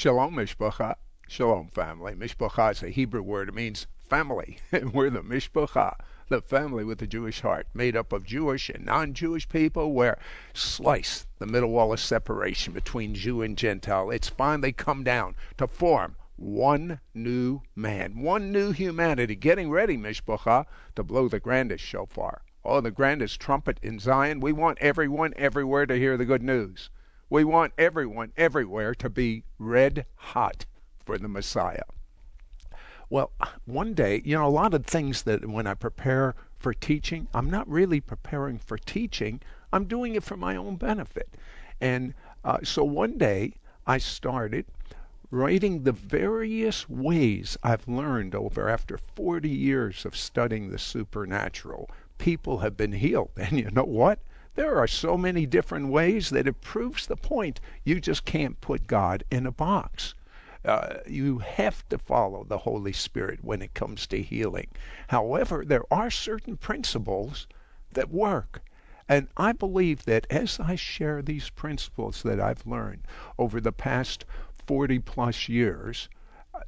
Shalom, Mishpacha. Shalom, family. Mishpacha is a Hebrew word. It means family. And we're the Mishpacha, the family with the Jewish heart, made up of Jewish and non Jewish people, where slice the middle wall of separation between Jew and Gentile. It's finally come down to form one new man, one new humanity, getting ready, Mishpacha, to blow the grandest shofar. Oh, the grandest trumpet in Zion. We want everyone everywhere to hear the good news. We want everyone everywhere to be red hot for the Messiah. Well, one day, you know, a lot of things that when I prepare for teaching, I'm not really preparing for teaching, I'm doing it for my own benefit. And uh, so one day I started writing the various ways I've learned over after 40 years of studying the supernatural. People have been healed. And you know what? There are so many different ways that it proves the point. You just can't put God in a box. Uh, you have to follow the Holy Spirit when it comes to healing. However, there are certain principles that work. And I believe that as I share these principles that I've learned over the past 40 plus years,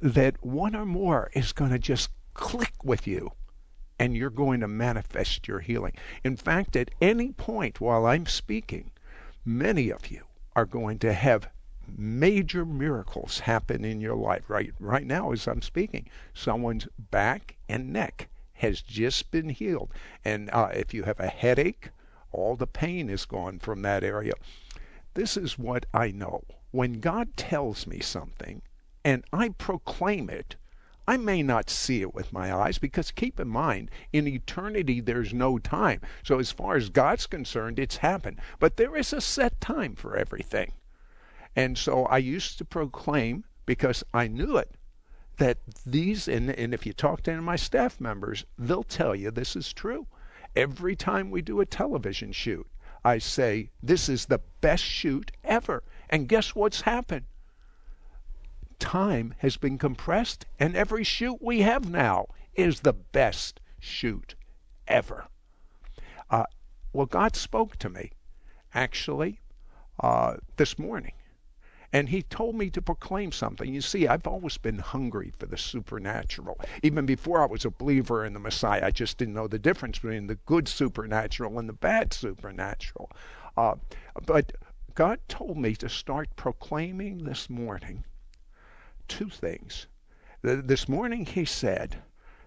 that one or more is going to just click with you and you're going to manifest your healing. In fact, at any point while I'm speaking, many of you are going to have major miracles happen in your life right right now as I'm speaking. Someone's back and neck has just been healed, and uh, if you have a headache, all the pain is gone from that area. This is what I know. When God tells me something, and I proclaim it, I may not see it with my eyes because keep in mind, in eternity there's no time. So as far as God's concerned, it's happened. But there is a set time for everything. And so I used to proclaim, because I knew it, that these, and, and if you talk to any of my staff members, they'll tell you this is true. Every time we do a television shoot, I say, this is the best shoot ever. And guess what's happened? Time has been compressed, and every shoot we have now is the best shoot ever. Uh, well, God spoke to me, actually, uh, this morning. And he told me to proclaim something. You see, I've always been hungry for the supernatural. Even before I was a believer in the Messiah, I just didn't know the difference between the good supernatural and the bad supernatural. Uh, but God told me to start proclaiming this morning two things. This morning he said,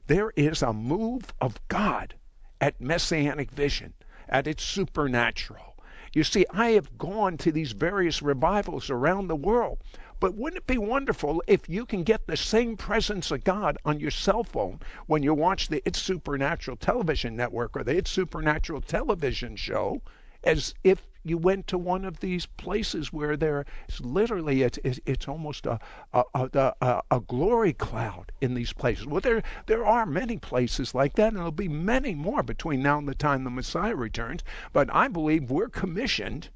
There is a move of God at Messianic Vision, at its supernatural. You see, I have gone to these various revivals around the world. But wouldn't it be wonderful if you can get the same presence of God on your cell phone when you watch the It's Supernatural television network or the It's Supernatural television show as if you went to one of these places where there's literally it's, it's almost a, a, a, a, glory cloud in these places. Well, there, there are many places like that, and there'll be many more between now and the time the Messiah returns. But I believe we're commissioned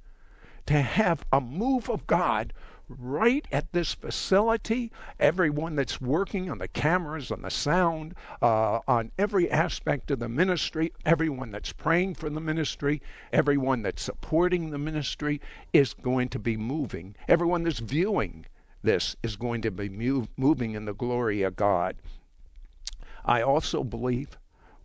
to have a move of God right at this facility. Everyone that's working on the cameras, on the sound, uh, on every aspect of the ministry, everyone that's praying for the ministry, everyone that's supporting the ministry is going to be moving. Everyone that's viewing this is going to be move, moving in the glory of God. I also believe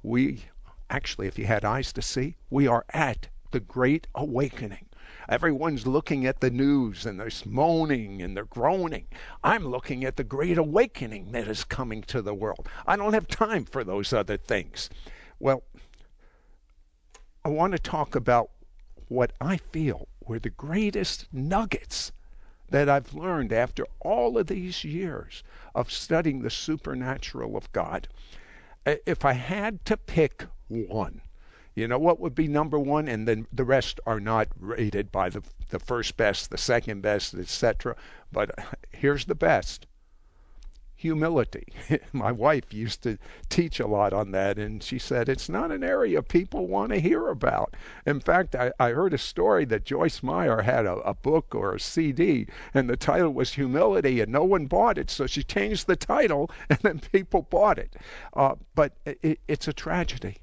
we, actually, if you had eyes to see, we are at the great awakening. Everyone's looking at the news and they're moaning and they're groaning. I'm looking at the great awakening that is coming to the world. I don't have time for those other things. Well, I want to talk about what I feel were the greatest nuggets that I've learned after all of these years of studying the supernatural of God. If I had to pick one, you know what would be number one, and then the rest are not rated by the the first best, the second best, etc. But here's the best: humility. My wife used to teach a lot on that, and she said it's not an area people want to hear about. In fact, I, I heard a story that Joyce Meyer had a, a, book or a CD, and the title was Humility, and no one bought it, so she changed the title, and then people bought it. Uh, but it, it's a tragedy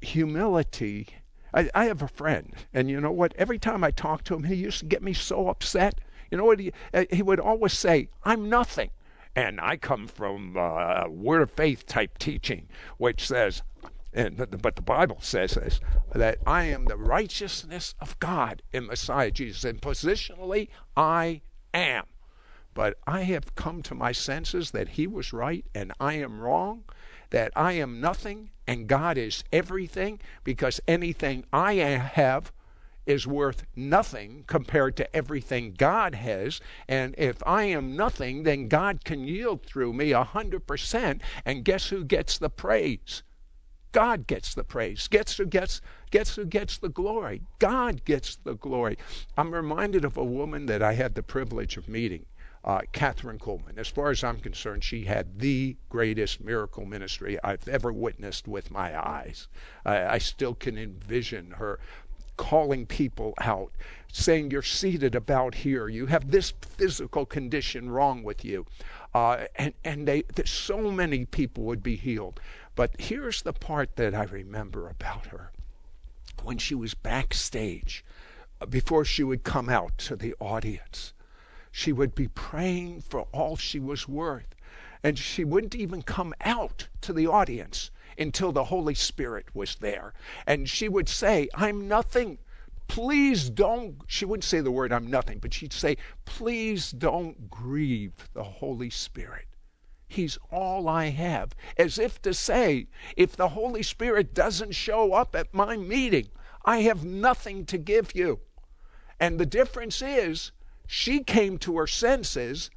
humility. I, I have a friend, and you know what? Every time I talk to him, he used to get me so upset. You know what? He, uh, he would always say, I'm nothing. And I come from uh, word of faith type teaching, which says, and but the Bible says this that I am the righteousness of God in Messiah Jesus, and positionally I am. But I have come to my senses that He was right and I am wrong, that I am nothing and God is everything, because anything I have is worth nothing compared to everything God has. And if I am nothing, then God can yield through me a hundred percent. And guess who gets the praise? God gets the praise. Gets who gets gets who gets the glory. God gets the glory. I'm reminded of a woman that I had the privilege of meeting. Uh, Kathryn Kuhlman. As far as I'm concerned, she had the greatest miracle ministry I've ever witnessed with my eyes. I still can envision her calling people out, saying, You're seated about here. You have this physical condition wrong with you. Uh, and and they, so many people would be healed. But here's the part that I remember about her. When she was backstage, uh, before she would come out to the audience, she would be praying for all she was worth. And she wouldn't even come out to the audience until the Holy Spirit was there. And she would say, I'm nothing. Please don't, she wouldn't say the word I'm nothing, but she'd say, please don't grieve the Holy Spirit. He's all I have. As if to say, if the Holy Spirit doesn't show up at my meeting, I have nothing to give you. And the difference is, she came to her senses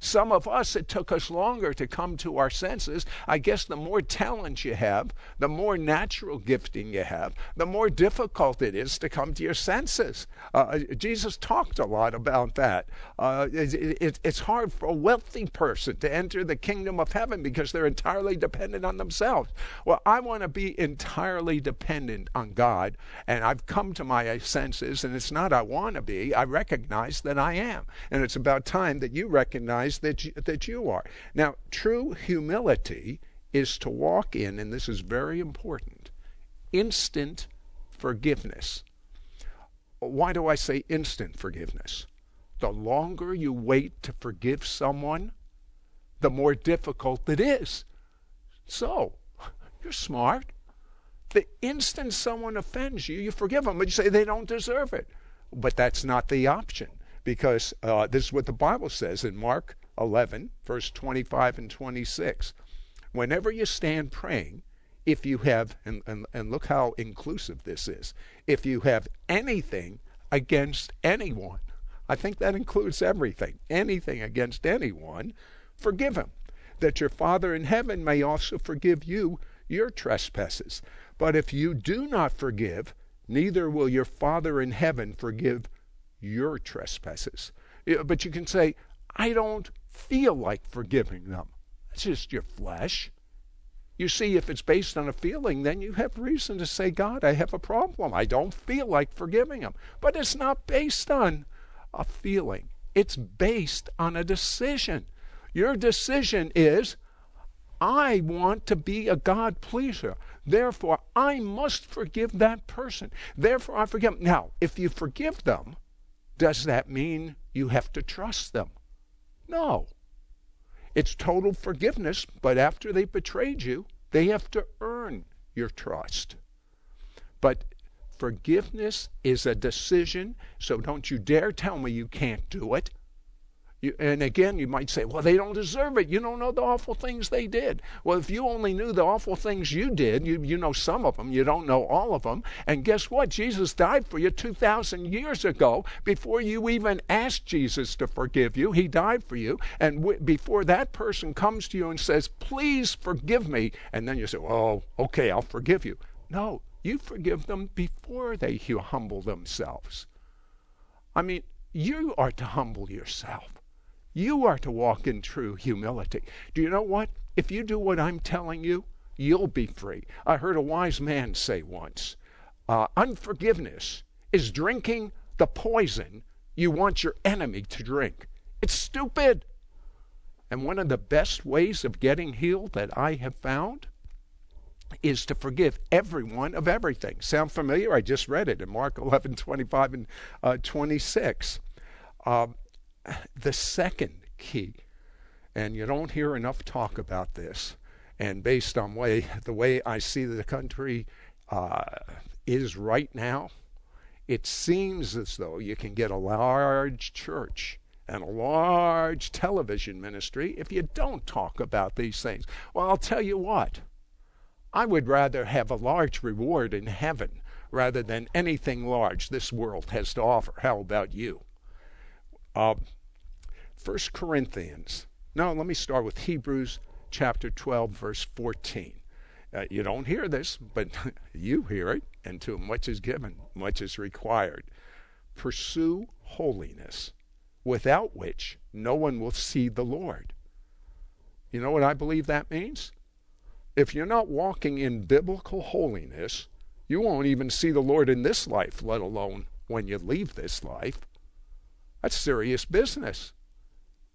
some of us, it took us longer to come to our senses. I guess the more talent you have, the more natural gifting you have, the more difficult it is to come to your senses. Uh, Jesus talked a lot about that. Uh, it, it, it's hard for a wealthy person to enter the kingdom of heaven because they're entirely dependent on themselves. Well, I want to be entirely dependent on God, and I've come to my senses, and it's not I want to be, I recognize that I am. And it's about time that you recognize that you, that you are. Now, true humility is to walk in, and this is very important, instant forgiveness. Why do I say instant forgiveness? The longer you wait to forgive someone, the more difficult it is. So, you're smart. The instant someone offends you, you forgive them, but you say they don't deserve it. But that's not the option because uh, this is what the Bible says in Mark 11, verse 25 and 26. Whenever you stand praying, if you have, and, and, and look how inclusive this is, if you have anything against anyone, I think that includes everything, anything against anyone, forgive him, that your Father in heaven may also forgive you your trespasses. But if you do not forgive, neither will your Father in heaven forgive your trespasses. But you can say, I don't feel like forgiving them. It's just your flesh. You see, if it's based on a feeling, then you have reason to say, God, I have a problem. I don't feel like forgiving them. But it's not based on a feeling, it's based on a decision. Your decision is, I want to be a God pleaser. Therefore, I must forgive that person. Therefore, I forgive them. Now, if you forgive them, does that mean you have to trust them? No. It's total forgiveness, but after they betrayed you, they have to earn your trust. But forgiveness is a decision, so don't you dare tell me you can't do it. You, and again, you might say, well, they don't deserve it. You don't know the awful things they did. Well, if you only knew the awful things you did, you, you know some of them, you don't know all of them. And guess what? Jesus died for you 2,000 years ago before you even asked Jesus to forgive you. He died for you. And w- before that person comes to you and says, please forgive me, and then you say, oh, okay, I'll forgive you. No, you forgive them before they humble themselves. I mean, you are to humble yourself. You are to walk in true humility. Do you know what? If you do what I'm telling you, you'll be free. I heard a wise man say once uh, unforgiveness is drinking the poison you want your enemy to drink. It's stupid. And one of the best ways of getting healed that I have found is to forgive everyone of everything. Sound familiar? I just read it in Mark 11 25 and uh, 26. Um, the second key, and you don't hear enough talk about this, and based on way the way I see the country uh, is right now, it seems as though you can get a large church and a large television ministry if you don't talk about these things. Well, I'll tell you what. I would rather have a large reward in heaven rather than anything large this world has to offer. How about you? Uh, 1 Corinthians. No, let me start with Hebrews chapter 12, verse 14. Uh, you don't hear this, but you hear it, and to much is given, much is required. Pursue holiness, without which no one will see the Lord. You know what I believe that means? If you're not walking in biblical holiness, you won't even see the Lord in this life, let alone when you leave this life. That's serious business.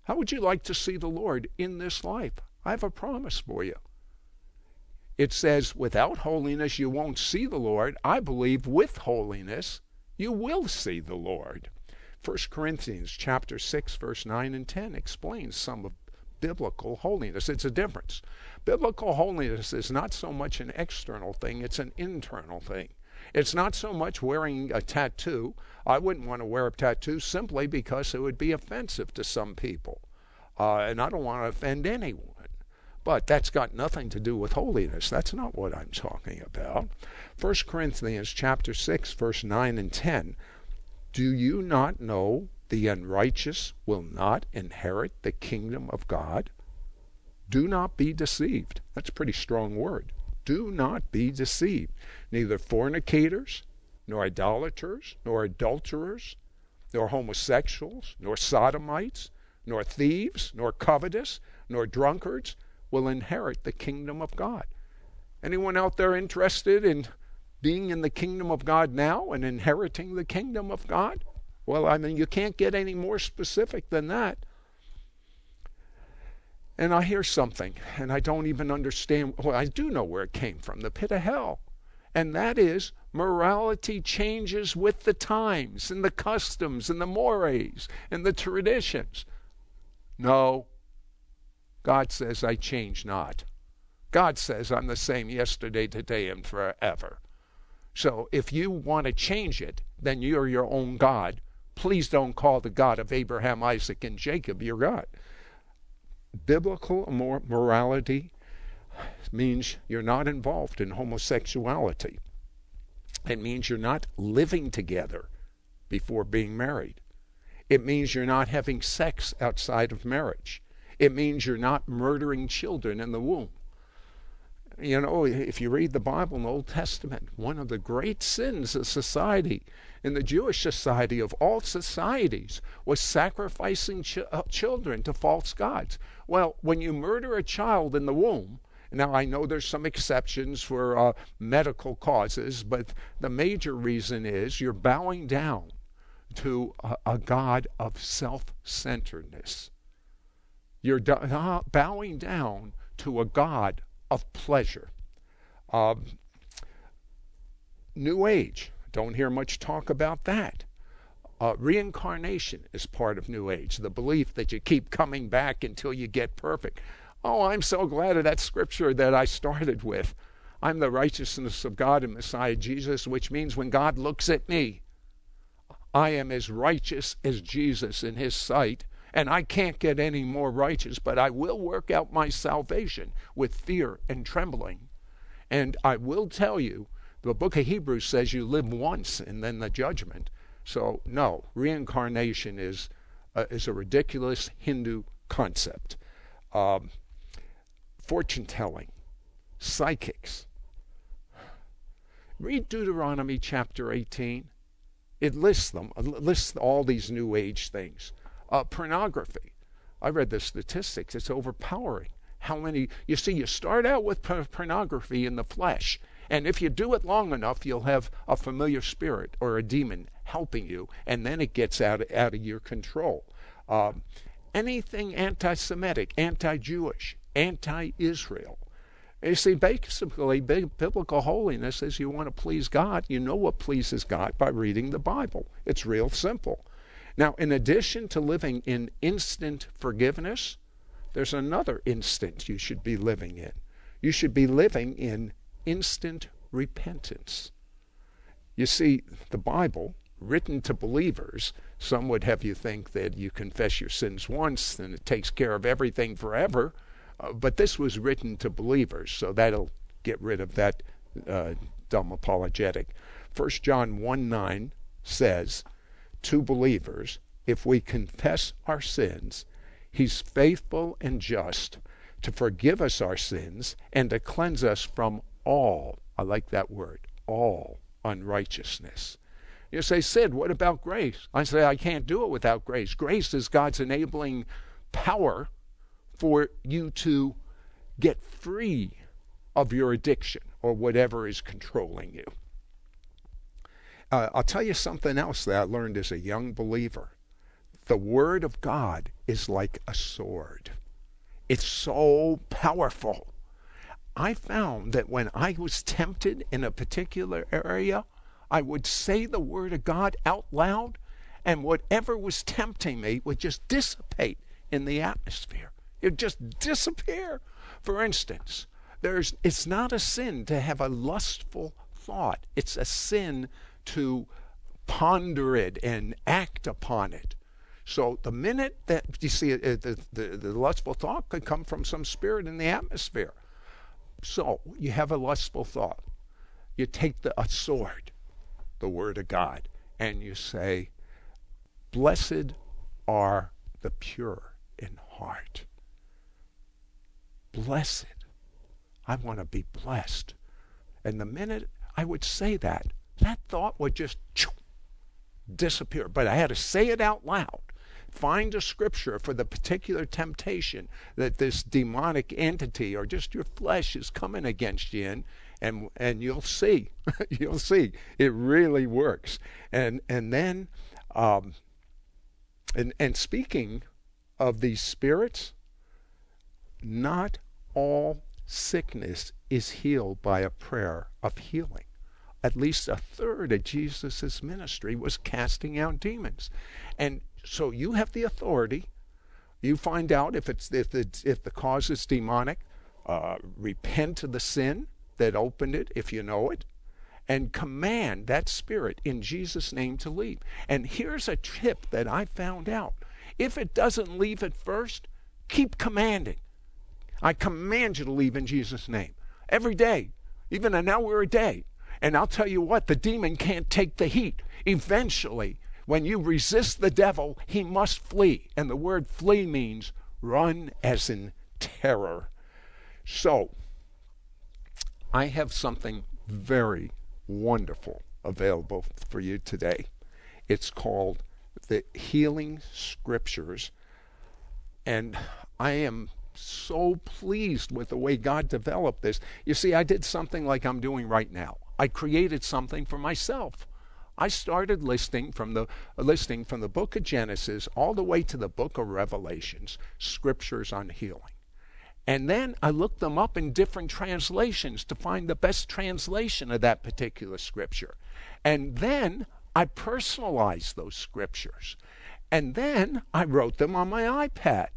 How would you like to see the Lord in this life? I have a promise for you. It says, without holiness you won't see the Lord. I believe with holiness you will see the Lord. 1 Corinthians chapter 6 verse 9 and 10 explains some of biblical holiness. It's a difference. Biblical holiness is not so much an external thing, it's an internal thing. It's not so much wearing a tattoo. I wouldn't want to wear a tattoo simply because it would be offensive to some people. Uh, and I don't want to offend anyone. But that's got nothing to do with holiness. That's not what I'm talking about. 1 Corinthians chapter 6 verse 9 and 10 do you not know the unrighteous will not inherit the kingdom of God? Do not be deceived. That's a pretty strong word. Do not be deceived. Neither fornicators, nor idolaters, nor adulterers, nor homosexuals, nor sodomites, nor thieves, nor covetous, nor drunkards will inherit the kingdom of God. Anyone out there interested in being in the kingdom of God now and inheriting the kingdom of God? Well, I mean, you can't get any more specific than that. And I hear something, and I don't even understand. Well, I do know where it came from the pit of hell. And that is morality changes with the times and the customs and the mores and the traditions. No. God says, I change not. God says, I'm the same yesterday, today, and forever. So if you want to change it, then you're your own God. Please don't call the God of Abraham, Isaac, and Jacob your God. Biblical morality means you're not involved in homosexuality. It means you're not living together before being married. It means you're not having sex outside of marriage. It means you're not murdering children in the womb. You know, if you read the Bible in the Old Testament, one of the great sins of society, in the Jewish society of all societies, was sacrificing ch- uh, children to false gods. Well, when you murder a child in the womb, now I know there's some exceptions for uh, medical causes, but the major reason is you're bowing down to a, a God of self centeredness. You're do- uh, bowing down to a God of pleasure. Um, New Age, don't hear much talk about that. Uh, reincarnation is part of New Age, the belief that you keep coming back until you get perfect. Oh, I'm so glad of that scripture that I started with. I'm the righteousness of God in Messiah Jesus, which means when God looks at me, I am as righteous as Jesus in his sight and I can't get any more righteous, but I will work out my salvation with fear and trembling. And I will tell you, the book of Hebrews says you live once and then the judgment. So, no, reincarnation is, uh, is a ridiculous Hindu concept. Um, fortune telling, psychics. Read Deuteronomy chapter 18. It lists them, it lists all these New Age things. Uh, pornography. I read the statistics. It's overpowering. How many, you see, you start out with pornography in the flesh, and if you do it long enough, you'll have a familiar spirit or a demon helping you, and then it gets out, of, out of your control. Um, anything anti Semitic, anti Jewish, anti Israel. You see, basically, biblical holiness is you want to please God. You know what pleases God by reading the Bible. It's real simple. Now, in addition to living in instant forgiveness, there's another instant you should be living in. You should be living in instant repentance. You see, the Bible, written to believers, some would have you think that you confess your sins once and it takes care of everything forever. Uh, but this was written to believers, so that'll get rid of that uh, dumb apologetic. 1 John 1 9 says to believers, if we confess our sins, he's faithful and just to forgive us our sins and to cleanse us from all, I like that word, all unrighteousness. You say, Sid, what about grace? I say, I can't do it without grace. Grace is God's enabling power for you to get free of your addiction or whatever is controlling you. Uh, I'll tell you something else that I learned as a young believer. The Word of God is like a sword, it's so powerful. I found that when I was tempted in a particular area, I would say the Word of God out loud, and whatever was tempting me would just dissipate in the atmosphere. It just disappear. For instance, there's, it's not a sin to have a lustful thought, it's a sin to ponder it and act upon it. So the minute that you see uh, the, the, the lustful thought could come from some spirit in the atmosphere. So you have a lustful thought. You take the, a sword, the word of God, and you say, Blessed are the pure in heart. Blessed. I want to be blessed. And the minute I would say that, that thought would just disappear. But I had to say it out loud. Find a scripture for the particular temptation that this demonic entity or just your flesh is coming against you in, and and you'll see, you'll see it really works. And and then, um, and and speaking of these spirits, not all sickness is healed by a prayer of healing at least a third of Jesus' ministry was casting out demons. And so you have the authority. You find out if it's if the if the cause is demonic, uh, repent of the sin that opened it, if you know it, and command that spirit in Jesus' name to leave. And here's a tip that I found out: if it doesn't leave at first, keep commanding. I command you to leave in Jesus' name every day, even an hour a day. And I'll tell you what, the demon can't take the heat. Eventually, when you resist the devil, he must flee. And the word flee means run as in terror. So, I have something very wonderful available for you today. It's called the Healing Scriptures. And I am so pleased with the way God developed this. You see, I did something like I'm doing right now. I created something for myself. I started listing from the listing from the book of Genesis all the way to the book of Revelations, scriptures on healing. And then I looked them up in different translations to find the best translation of that particular scripture. And then I personalized those scriptures. And then I wrote them on my iPad.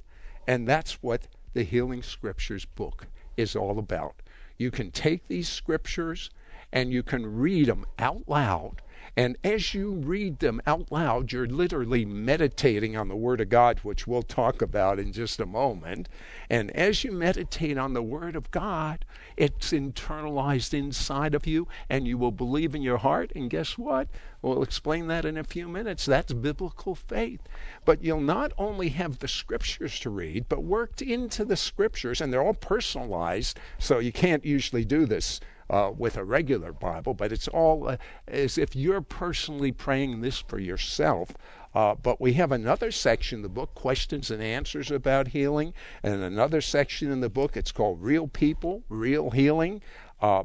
And that's what the Healing Scriptures book is all about. You can take these scriptures and you can read them out loud. And as you read them out loud, you're literally meditating on the Word of God, which we'll talk about in just a moment. And as you meditate on the Word of God, it's internalized inside of you, and you will believe in your heart. And guess what? We'll explain that in a few minutes. That's biblical faith. But you'll not only have the Scriptures to read, but worked into the Scriptures, and they're all personalized, so you can't usually do this uh, with a regular Bible, but it's all uh, as if you're personally praying this for yourself. Uh, but we have another section in the book, Questions and Answers about Healing, and another section in the book, it's called Real People, Real Healing. Uh,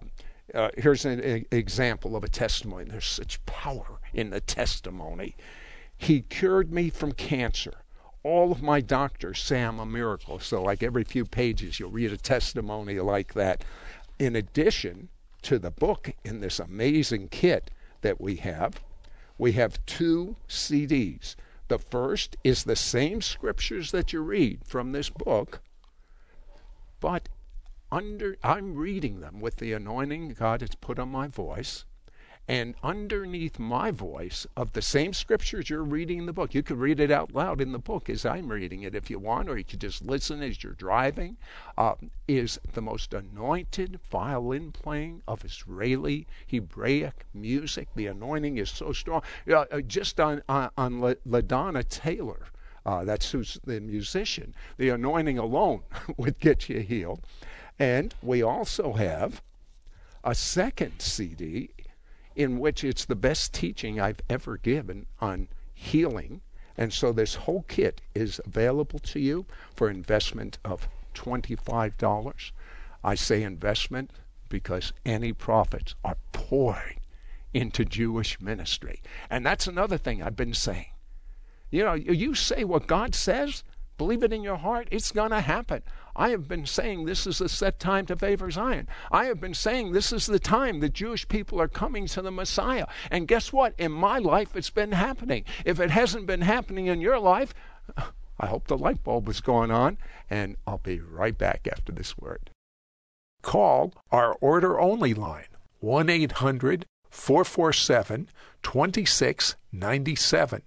uh, here's an a, example of a testimony. There's such power in the testimony. He cured me from cancer all of my doctors say I'm a miracle. So, like every few pages, you'll read a testimony like that. In addition, to the book in this amazing kit that we have, we have two CDs The first is the same scriptures that you read from this book, but under I'm reading them with the anointing God has put on my voice. And underneath my voice of the same scriptures you're reading in the book, you could read it out loud in the book as I'm reading it if you want, or you could just listen as you're driving, uh, is the most anointed violin playing of Israeli Hebraic music. The anointing is so strong. Uh, just on, on, on LaDonna Taylor, uh, that's who's the musician, the anointing alone would get you healed. And we also have a second CD in which it's the best teaching I've ever given on healing. And so this whole kit is available to you for investment of $25. I say investment because any profits are poured into Jewish ministry. And that's another thing I've been saying. You know, you say what God says, believe it in your heart, it's going to happen. I have been saying this is the set time to favor Zion. I have been saying this is the time the Jewish people are coming to the Messiah. And guess what? In my life, it's been happening. If it hasn't been happening in your life, I hope the light bulb is going on. And I'll be right back after this word. Call our order only line 1 800 447 2697.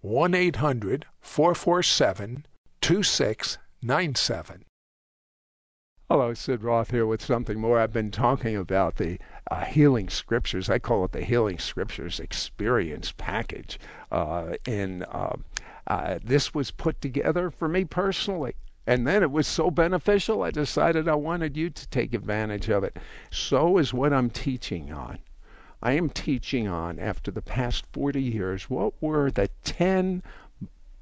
1 800 447 2697. Hello, Sid Roth here with something more. I've been talking about the uh, Healing Scriptures. I call it the Healing Scriptures Experience Package. Uh, and uh, uh, this was put together for me personally. And then it was so beneficial, I decided I wanted you to take advantage of it. So is what I'm teaching on. I am teaching on, after the past 40 years, what were the 10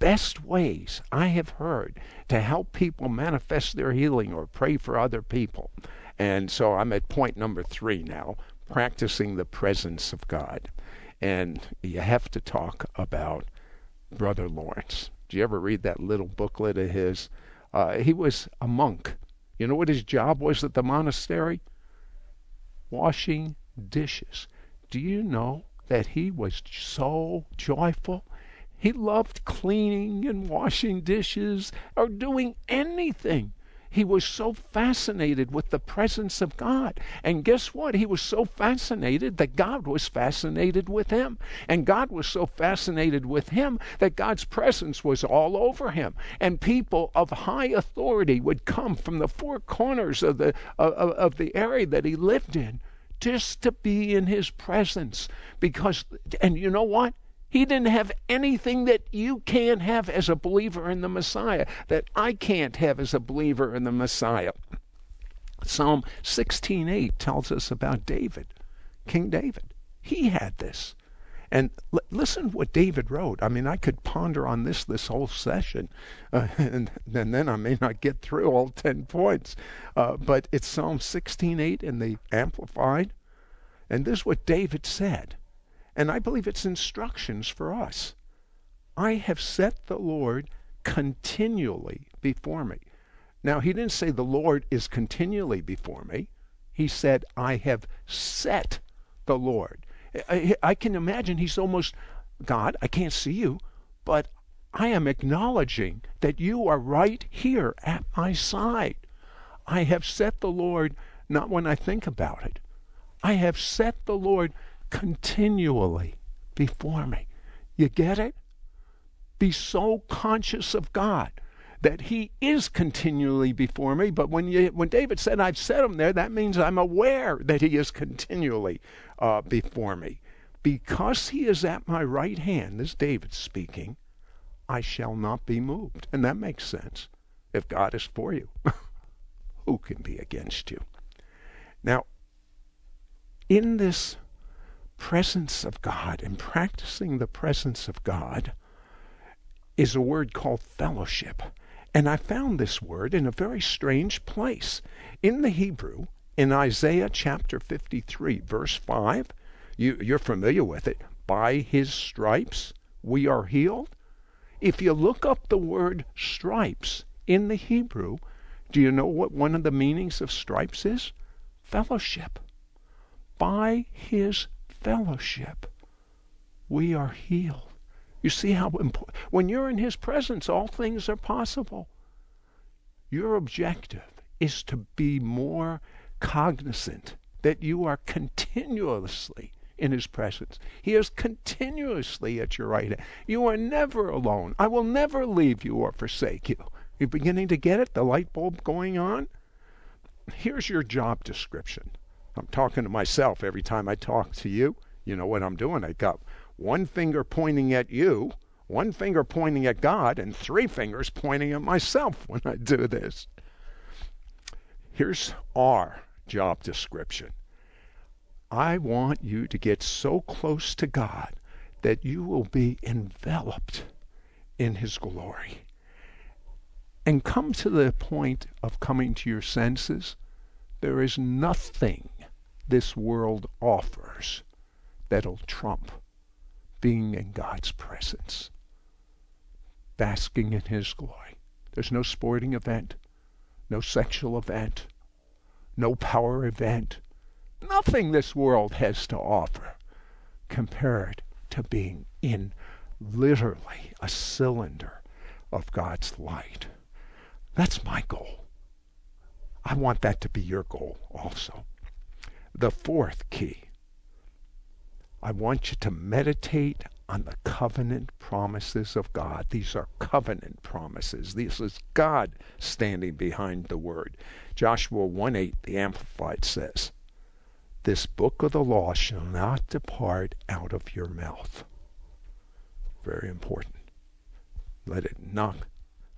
best ways I have heard to help people manifest their healing or pray for other people. And so I'm at point number three now practicing the presence of God. And you have to talk about Brother Lawrence. Did you ever read that little booklet of his? Uh, he was a monk. You know what his job was at the monastery? Washing dishes. Do you know that he was so joyful he loved cleaning and washing dishes or doing anything. He was so fascinated with the presence of God. And guess what? He was so fascinated that God was fascinated with him. And God was so fascinated with him that God's presence was all over him. And people of high authority would come from the four corners of the, of, of the area that he lived in just to be in his presence. Because, and you know what? He didn't have anything that you can't have as a believer in the Messiah, that I can't have as a believer in the Messiah. Psalm 16:8 tells us about David, King David. He had this. And l- listen what David wrote. I mean, I could ponder on this this whole session, uh, and, and, then I may not get through all 10 points. Uh, but it's Psalm 16:8 in the Amplified. And this is what David said. And I believe it's instructions for us. I have set the Lord continually before me. Now, he didn't say the Lord is continually before me. He said, I have set the Lord. I, I, can imagine he's almost, God, I can't see you, but I am acknowledging that you are right here at my side. I have set the Lord not when I think about it. I have set the Lord continually before me. You get it? Be so conscious of God that he is continually before me. But when you, when David said, "I've set him there," that means I'm aware that he is continually uh, before me, because he is at my right hand. This David speaking. I shall not be moved, and that makes sense. If God is for you, who can be against you? Now, in this presence of God and practicing the presence of God is a word called fellowship. And I found this word in a very strange place. In the Hebrew, in Isaiah chapter 53, verse 5, you, you're familiar with it. By his stripes we are healed. If you look up the word stripes in the Hebrew, do you know what one of the meanings of stripes is? Fellowship. By his fellowship, we are healed. You see how important, when you're in His presence, all things are possible. Your objective is to be more cognizant that you are continuously in His presence. He is continuously at your right hand. You are never alone. I will never leave you or forsake you. You're beginning to get it? The light bulb going on? Here's your job description. I'm talking to myself every time I talk to you. You know what I'm doing? I got one finger pointing at you, one finger pointing at God, and three fingers pointing at myself when I do this. Here's our job description I want you to get so close to God that you will be enveloped in His glory. And come to the point of coming to your senses. There is nothing this world offers that'll trump being in God's presence, basking in His glory. There's no sporting event, no sexual event, no power event, nothing this world has to offer compared to being in literally a cylinder of God's light. That's my goal. I want that to be your goal also. The fourth key I want you to meditate on the covenant promises of God. These are covenant promises. This is God standing behind the word. Joshua 1 8, the Amplified says, This book of the law shall not depart out of your mouth. Very important. Let it not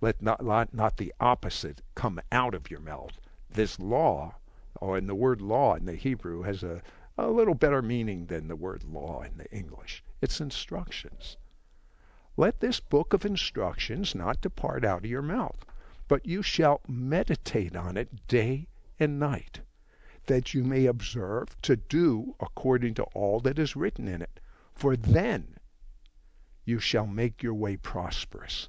let not, not the opposite come out of your mouth. This law, or in the word law in the Hebrew, has a a little better meaning than the word law in the English. It's instructions. Let this book of instructions not depart out of your mouth, but you shall meditate on it day and night, that you may observe to do according to all that is written in it. For then you shall make your way prosperous,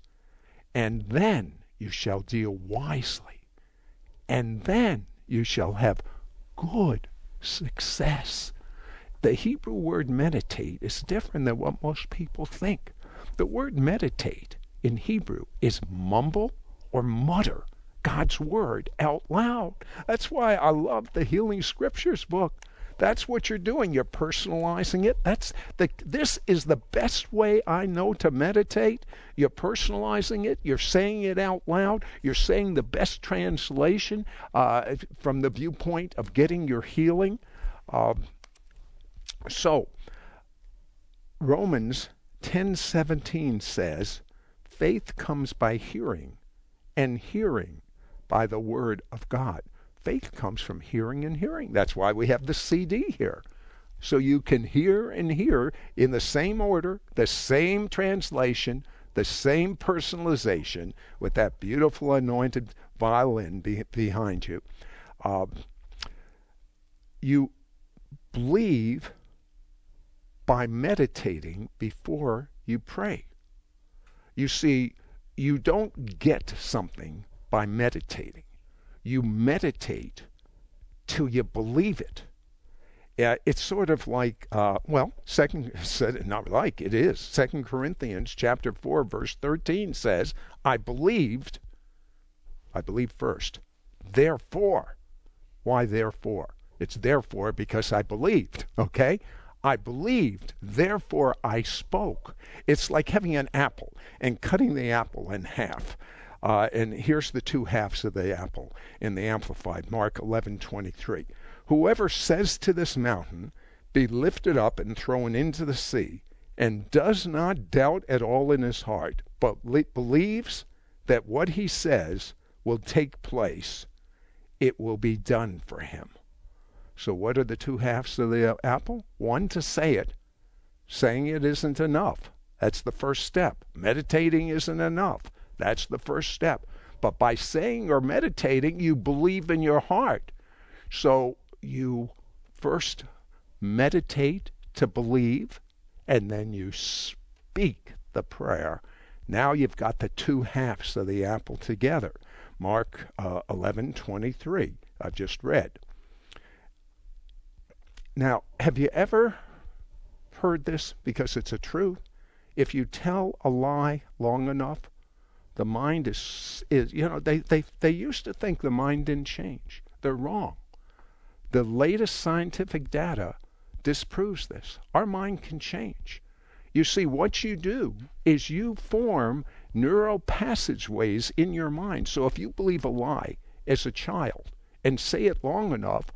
and then you shall deal wisely, and then you shall have good success. The Hebrew word meditate is different than what most people think. The word meditate in Hebrew is mumble or mutter God's word out loud. That's why I love the Healing Scriptures book. That's what you're doing. You're personalizing it. That's the this is the best way I know to meditate. You're personalizing it. You're saying it out loud. You're saying the best translation uh, from the viewpoint of getting your healing. Uh, so Romans 10:17 says, "Faith comes by hearing, and hearing by the word of God." Faith comes from hearing and hearing. That's why we have the CD here. So you can hear and hear in the same order, the same translation, the same personalization with that beautiful anointed violin be, behind you. Uh, you believe by meditating before you pray. You see, you don't get something by meditating you meditate till you believe it. Uh, it's sort of like, uh, well, second, said not like it is. Second Corinthians chapter four, verse thirteen says, "I believed, I believed first. Therefore, why therefore? It's therefore because I believed. Okay, I believed, therefore I spoke. It's like having an apple and cutting the apple in half. Uh, and here's the two halves of the apple in the Amplified, Mark 11:23. Whoever says to this mountain, "Be lifted up and thrown into the sea," and does not doubt at all in his heart, but le- believes that what he says will take place, it will be done for him. So, what are the two halves of the apple? One, to say it. Saying it isn't enough. That's the first step. Meditating isn't enough. That's the first step. But by saying or meditating, you believe in your heart. So you first meditate to believe, and then you speak the prayer. Now you've got the two halves of the apple together. Mark uh, 11:23. I've just read. Now, have you ever heard this? Because it's a truth. if you tell a lie long enough, the mind is is you know they they they used to think the mind didn't change. They're wrong. The latest scientific data disproves this. Our mind can change. You see, what you do is you form neural passageways in your mind. So if you believe a lie as a child and say it long enough,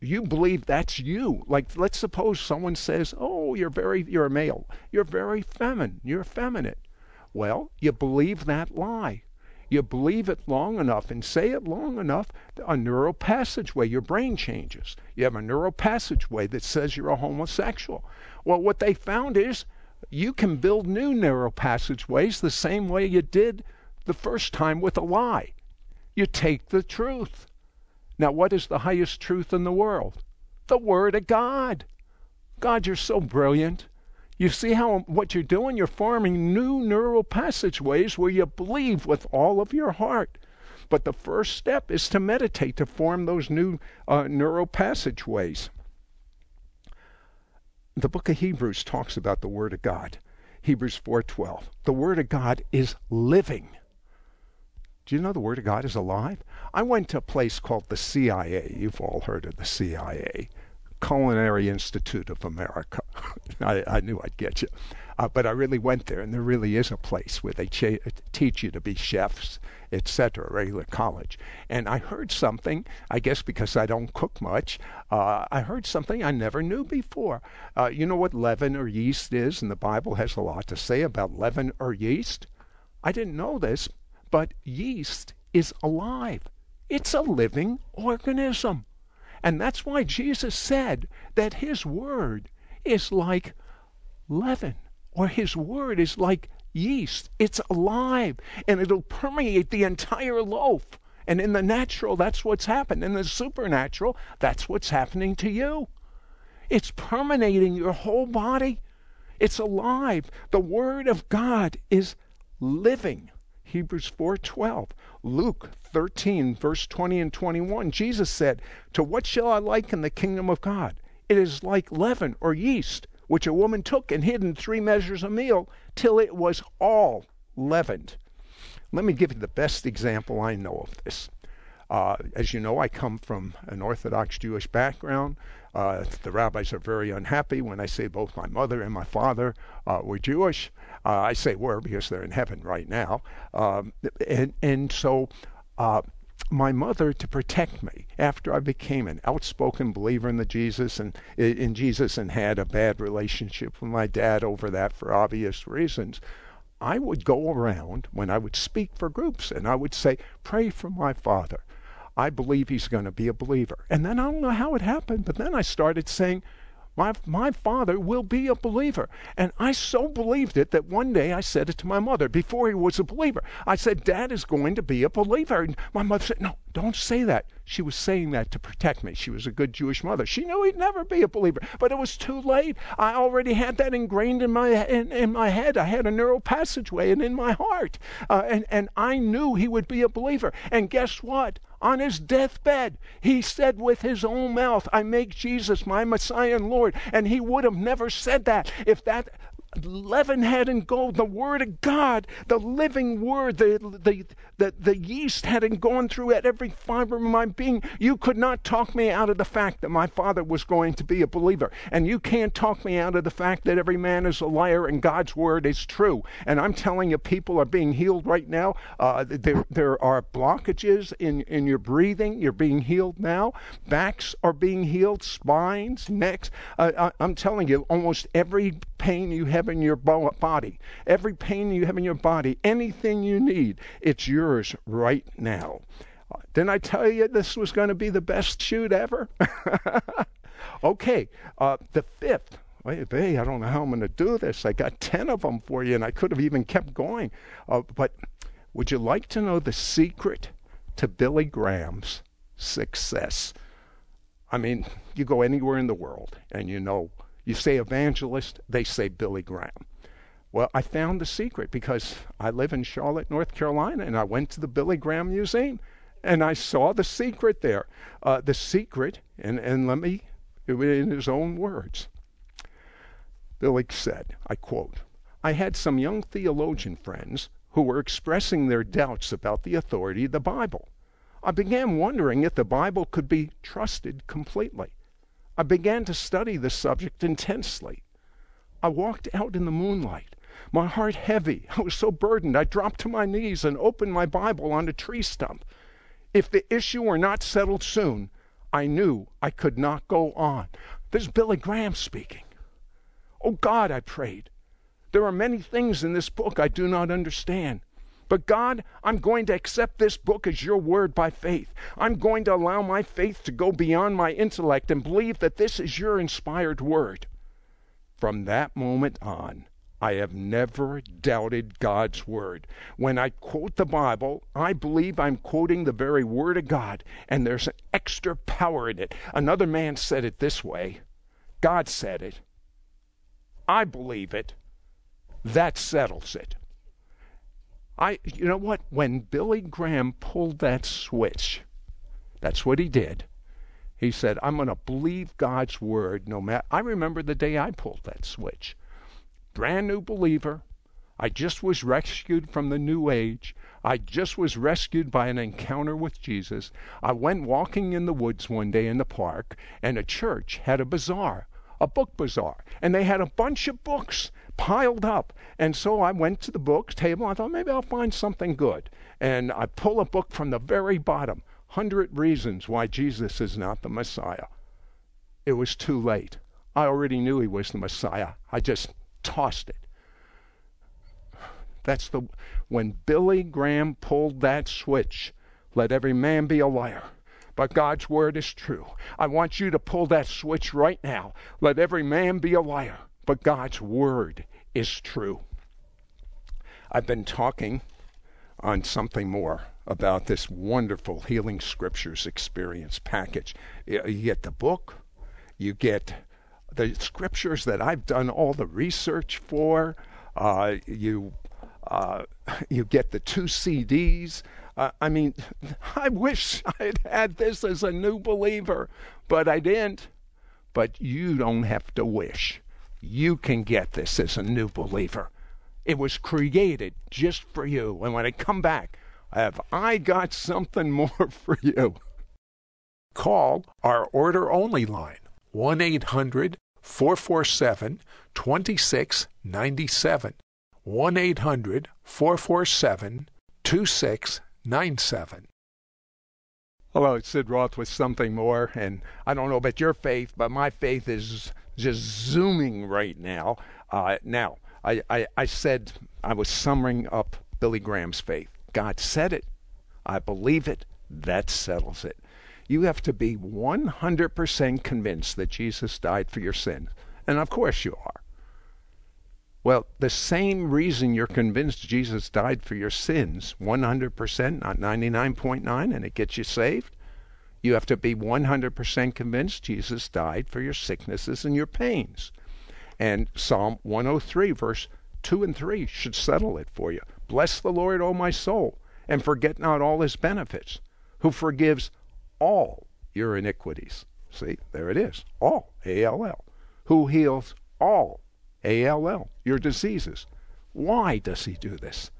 you believe that's you. Like let's suppose someone says, "Oh, you're very you're a male. You're very feminine. You're feminine." Well, you believe that lie. You believe it long enough and say it long enough, a neural passageway, your brain changes. You have a neural passageway that says you're a homosexual. Well, what they found is you can build new neural passageways the same way you did the first time with a lie. You take the truth. Now, what is the highest truth in the world? The Word of God. God, you're so brilliant. You see how what you're doing? You're forming new neural passageways where you believe with all of your heart. But the first step is to meditate to form those new uh, neural passageways. The book of Hebrews talks about the Word of God. Hebrews 4:12. The Word of God is living. Do you know the Word of God is alive? I went to a place called the CIA. You've all heard of the CIA, Culinary Institute of America. I, I, knew I'd get you. Uh, but I really went there, and there really is a place where they cha- teach you to be chefs, etc., regular college. And I heard something, I guess because I don't cook much, uh, I heard something I never knew before. Uh, you know what leaven or yeast is? And the Bible has a lot to say about leaven or yeast. I didn't know this, but yeast is alive. It's a living organism. And that's why Jesus said that his word is like leaven, or his word is like yeast. It's alive, and it'll permeate the entire loaf. And in the natural, that's what's happened. In the supernatural, that's what's happening to you. It's permeating your whole body. It's alive. The Word of God is living. Hebrews 4:12. Luke 13 verse 20 and 21. Jesus said, "To what shall I liken the kingdom of God? It is like leaven or yeast, which a woman took and hid in three measures of meal till it was all leavened." Let me give you the best example I know of this. Uh, as you know, I come from an Orthodox Jewish background. Uh, the rabbis are very unhappy when I say both my mother and my father uh, were Jewish. Uh, I say were because they're in heaven right now. Um, and, and so uh, my mother to protect me after I became an outspoken believer in the Jesus and in Jesus and had a bad relationship with my dad over that for obvious reasons. I would go around when I would speak for groups and I would say, Pray for my father. I believe he's going to be a believer. And then I don't know how it happened, but then I started saying, my, my father will be a believer. And I so believed it that one day I said it to my mother before he was a believer. I said, Dad is going to be a believer. And my mother said, No, don't say that. She was saying that to protect me. She was a good Jewish mother. She knew he'd never be a believer, but it was too late. I already had that ingrained in my in, in my head. I had a neural passageway and in my heart, uh, and and I knew he would be a believer. And guess what? on his deathbed. He said with his own mouth, I make Jesus my Messiah and Lord. And he would have never said that if that leaven hadn't gone, the Word of God, the living Word, the, the, the, the yeast hadn't gone through at every fiber of my being, you could not talk me out of the fact that my father was going to be a believer. And you can't talk me out of the fact that every man is a liar and God's Word is true. And I'm telling you, people are being healed right now. Uh, there, there are blockages in, in your breathing. You're being healed now. Backs are being healed, spines, necks. Uh, I, I'm telling you, almost every pain you have in your body, every pain you have in your body, anything you need, it's yours right now. Didn't I tell you this was going to be the best shoot ever? okay, uh, the fifth. Wait, hey, I don't know how I'm going to do this. I got 10 of them for you, and I could have even kept going. Uh, but would you like to know the secret to Billy Graham's success? I mean, you go anywhere in the world, and you know you say evangelist, they say Billy Graham. Well, I found the secret because I live in Charlotte, North Carolina, and I went to the Billy Graham Museum and I saw the secret there. Uh, the secret, and, and let me, in his own words, Billy said, I quote, I had some young theologian friends who were expressing their doubts about the authority of the Bible. I began wondering if the Bible could be trusted completely. I began to study the subject intensely. I walked out in the moonlight, my heart heavy. I was so burdened, I dropped to my knees and opened my Bible on a tree stump. If the issue were not settled soon, I knew I could not go on. This is Billy Graham speaking. Oh God, I prayed. There are many things in this book I do not understand. But God, I'm going to accept this book as your word by faith. I'm going to allow my faith to go beyond my intellect and believe that this is your inspired word. From that moment on, I have never doubted God's word. When I quote the Bible, I believe I'm quoting the very word of God, and there's an extra power in it. Another man said it this way God said it. I believe it. That settles it. I, you know what? When Billy Graham pulled that switch, that's what he did. He said, I'm going to believe God's word no matter. I remember the day I pulled that switch brand new believer. I just was rescued from the new age. I just was rescued by an encounter with Jesus. I went walking in the woods one day in the park, and a church had a bazaar, a book bazaar, and they had a bunch of books piled up. And so I went to the book table. I thought maybe I'll find something good. And I pull a book from the very bottom 100 Reasons Why Jesus is Not the Messiah. It was too late. I already knew he was the Messiah. I just tossed it. That's the when Billy Graham pulled that switch. Let every man be a liar. But God's word is true. I want you to pull that switch right now. Let every man be a liar. But God's word is true. I've been talking on something more about this wonderful Healing Scriptures experience package. You get the book, you get the scriptures that I've done all the research for. Uh, you uh, you get the two CDs. Uh, I mean, I wish I'd had this as a new believer, but I didn't. But you don't have to wish. You can get this as a new believer. It was created just for you. And when I come back, have I got something more for you? Call our order only line 1 800 447 2697. 1 800 447 2697. Hello, it's Sid Roth with something more. And I don't know about your faith, but my faith is just zooming right now. Uh, now, I, I, I said I was summing up Billy Graham's faith. God said it. I believe it. That settles it. You have to be 100% convinced that Jesus died for your sins. And of course you are. Well, the same reason you're convinced Jesus died for your sins, 100%, not 99.9, and it gets you saved, you have to be 100% convinced Jesus died for your sicknesses and your pains. And Psalm 103, verse 2 and 3 should settle it for you. Bless the Lord, O my soul, and forget not all his benefits, who forgives all your iniquities. See, there it is. All, A L L. Who heals all, A L L, your diseases. Why does he do this?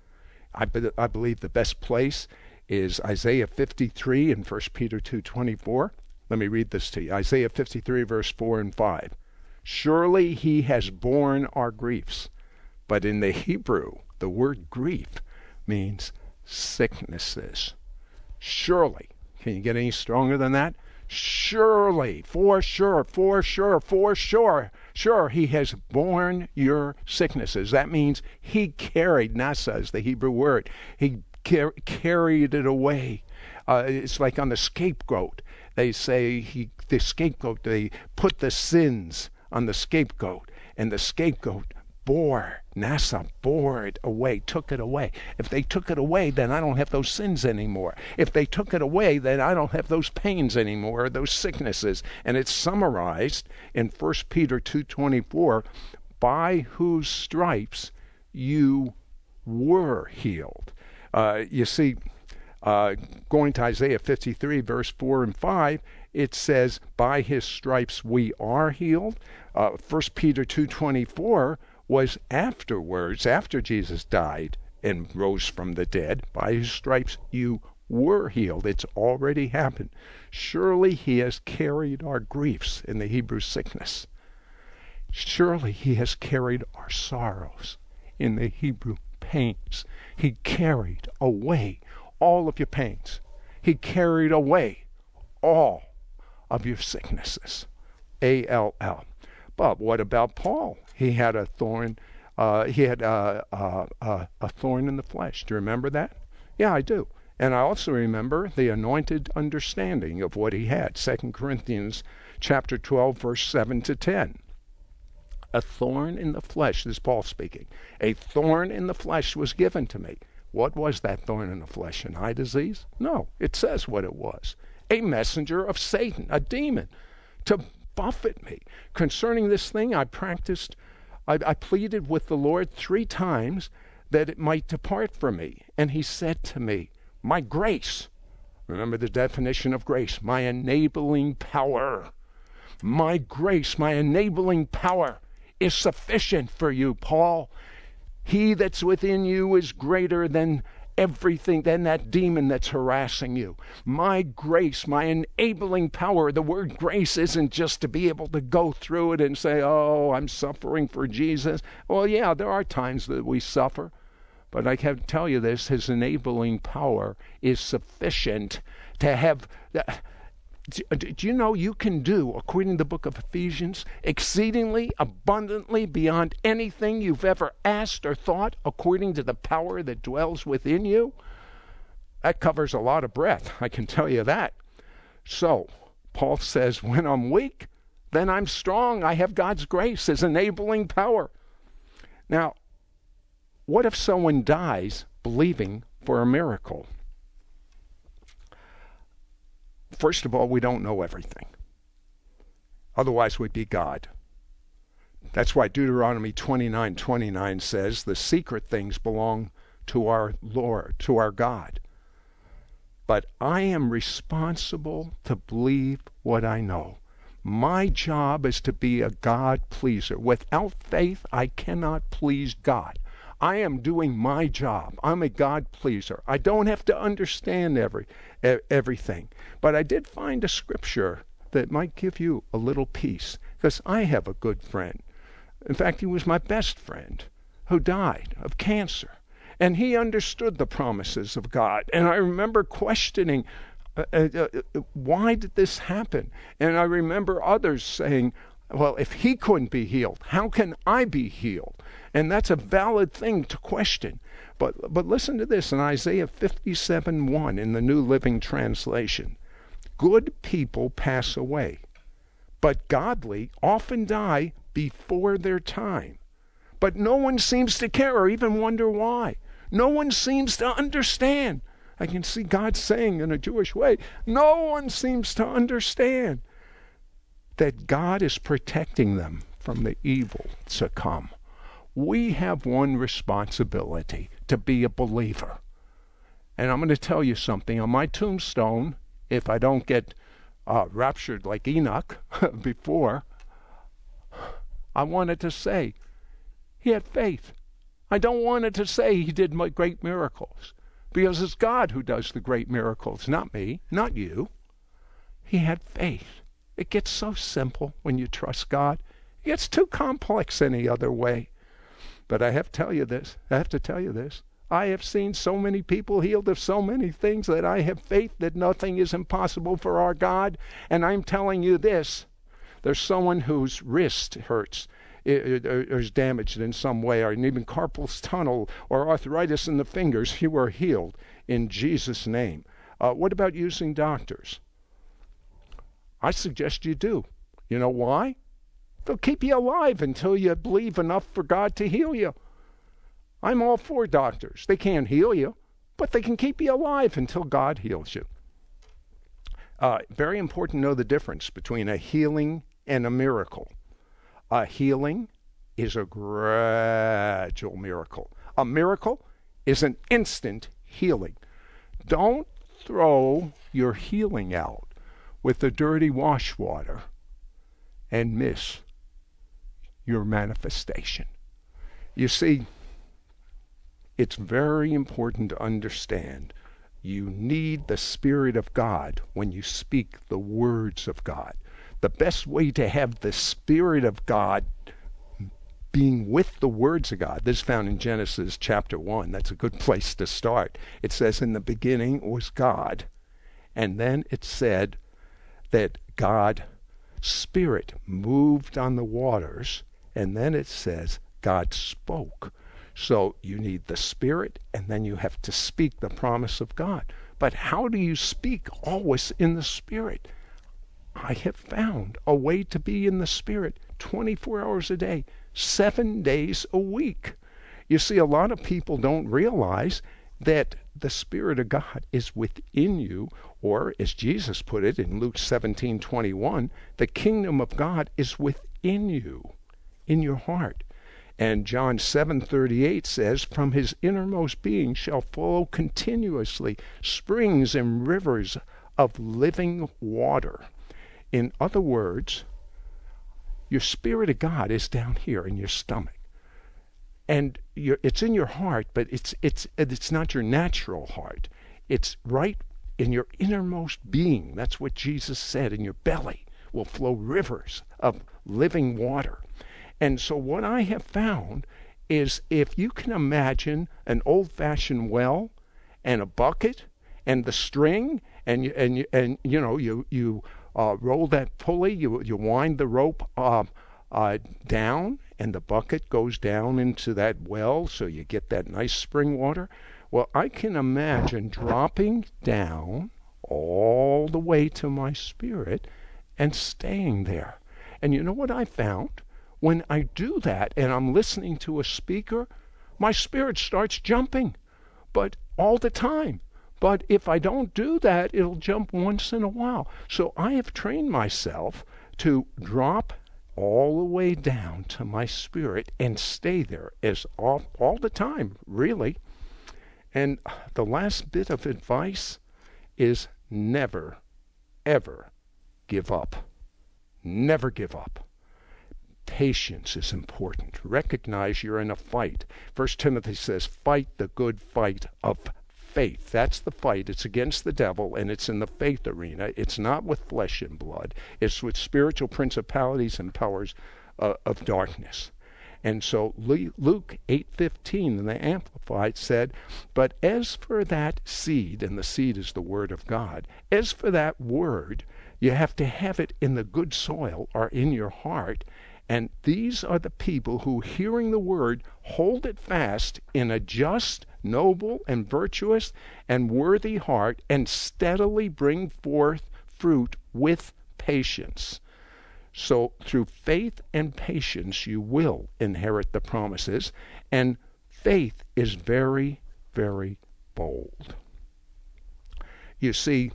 I, be, I believe the best place is Isaiah 53 and 1 Peter 2:24. Let me read this to you. Isaiah 53 verse 4 and 5. Surely he has borne our griefs. But in the Hebrew, the word grief means sicknesses. Surely can you get any stronger than that? Surely, for sure, for sure, for sure, sure, he has borne your sicknesses. That means he carried, nasa is the Hebrew word, he car- carried it away. Uh, it's like on the scapegoat. They say he, the scapegoat, they put the sins on the scapegoat, and the scapegoat bore, nasa bore it away, took it away. If they took it away, then I don't have those sins anymore. If they took it away, then I don't have those pains anymore, those sicknesses. And it's summarized in 1 Peter 2.24, by whose stripes you were healed. Uh, you see, uh, going to Isaiah 53, verse 4 and 5, it says, by his stripes we are healed. Uh, 1 Peter 2.24, was afterwards, after Jesus died and rose from the dead. By his stripes you were healed. It's already happened. Surely he has carried our griefs in the Hebrew sickness. Surely he has carried our sorrows in the Hebrew pains. He carried away all of your pains. He carried away all of your sicknesses. A L L. But what about Paul? He had a thorn. Uh, he had a, a, uh, a thorn in the flesh. Do you remember that? Yeah, I do. And I also remember the anointed understanding of what he had. 2 Corinthians chapter 12, verse 7 to 10. A thorn in the flesh, this is Paul speaking. A thorn in the flesh was given to me. What was that thorn in the flesh? An eye disease? No, it says what it was. A messenger of Satan, a demon, to buffet me. Concerning this thing, I practiced, I, I pleaded with the Lord three times that it might depart from me. And he said to me, My grace, remember the definition of grace, my enabling power. My grace, my enabling power is sufficient for you, Paul. He that's within you is greater than everything than that demon that's harassing you. My grace, my enabling power. The word grace isn't just to be able to go through it and say, oh, I'm suffering for Jesus. Well, yeah, there are times that we suffer. But I can tell you this his enabling power is sufficient to have. Uh, do you know you can do, according to the book of Ephesians, exceedingly abundantly beyond anything you've ever asked or thought, according to the power that dwells within you? That covers a lot of breath, I can tell you that. So, Paul says, when I'm weak, then I'm strong. I have God's grace, His enabling power. Now, what if someone dies believing for a miracle? First of all, we don't know everything. Otherwise, we'd be God. That's why Deuteronomy 29 29 says the secret things belong to our Lord, to our God. But I am responsible to believe what I know. My job is to be a God pleaser. Without faith, I cannot please God. I am doing my job. I'm a God pleaser. I don't have to understand every everything. But I did find a scripture that might give you a little peace because I have a good friend. In fact, he was my best friend who died of cancer. And he understood the promises of God. And I remember questioning, uh, uh, uh, why did this happen? And I remember others saying, well, if he couldn't be healed, how can I be healed? And that's a valid thing to question. But, but listen to this in Isaiah 57 1 in the New Living Translation Good people pass away, but godly often die before their time. But no one seems to care or even wonder why. No one seems to understand. I can see God saying in a Jewish way, no one seems to understand that God is protecting them from the evil to come. We have one responsibility to be a believer. And I'm going to tell you something. On my tombstone, if I don't get uh, raptured like Enoch before, I wanted to say he had faith. I don't want it to say he did great miracles because it's God who does the great miracles, not me, not you. He had faith. It gets so simple when you trust God. It gets too complex any other way. But I have to tell you this. I have to tell you this. I have seen so many people healed of so many things that I have faith that nothing is impossible for our God. And I'm telling you this there's someone whose wrist hurts or is damaged in some way, or even carpal tunnel or arthritis in the fingers, you are healed in Jesus' name. Uh, what about using doctors? I suggest you do. You know why? They'll keep you alive until you believe enough for God to heal you. I'm all for doctors. They can't heal you, but they can keep you alive until God heals you. Uh, very important to know the difference between a healing and a miracle. A healing is a gradual miracle. A miracle is an instant healing. Don't throw your healing out with the dirty wash water and miss your manifestation. You see, it's very important to understand you need the Spirit of God when you speak the words of God. The best way to have the Spirit of God being with the words of God. This is found in Genesis chapter 1. That's a good place to start. It says, In the beginning was God. And then it said that God, Spirit, moved on the waters. And then it says, God spoke. So you need the Spirit, and then you have to speak the promise of God. But how do you speak always in the Spirit? I have found a way to be in the Spirit 24 hours a day, seven days a week. You see, a lot of people don't realize that the Spirit of God is within you, or as Jesus put it in Luke 17 21, the kingdom of God is within you, in your heart. And John 7:38 says, "From his innermost being shall flow continuously springs and rivers of living water." In other words, your Spirit of God is down here in your stomach. And it's in your heart, but it's, it's, it's not your natural heart. It's right in your innermost being. That's what Jesus said. In your belly will flow rivers of living water. And so, what I have found is if you can imagine an old fashioned well and a bucket and the string, and, you, and, and you know, you, you uh, roll that pulley, you, you wind the rope uh, uh, down, and the bucket goes down into that well, so you get that nice spring water. Well, I can imagine dropping down all the way to my spirit and staying there. And you know what I found? When I do that and I'm listening to a speaker, my spirit starts jumping, but all the time. But if I don't do that, it'll jump once in a while. So I have trained myself to drop all the way down to my spirit and stay there as all, all the time, really. And the last bit of advice is never, ever give up. Never give up. Patience is important. Recognize you're in a fight. First Timothy says, fight the good fight of faith. That's the fight. It's against the devil, and it's in the faith arena. It's not with flesh and blood. It's with spiritual principalities and powers uh, of darkness. And so Luke 8:15 in the Amplified said, "But as for that seed, and the seed is the word of God, as for that word, you have to have it in the good soil or in your heart." And these are the people who, hearing the word, hold it fast in a just, noble, and virtuous, and worthy heart, and steadily bring forth fruit with patience. So, through faith and patience, you will inherit the promises. And faith is very, very bold. You see,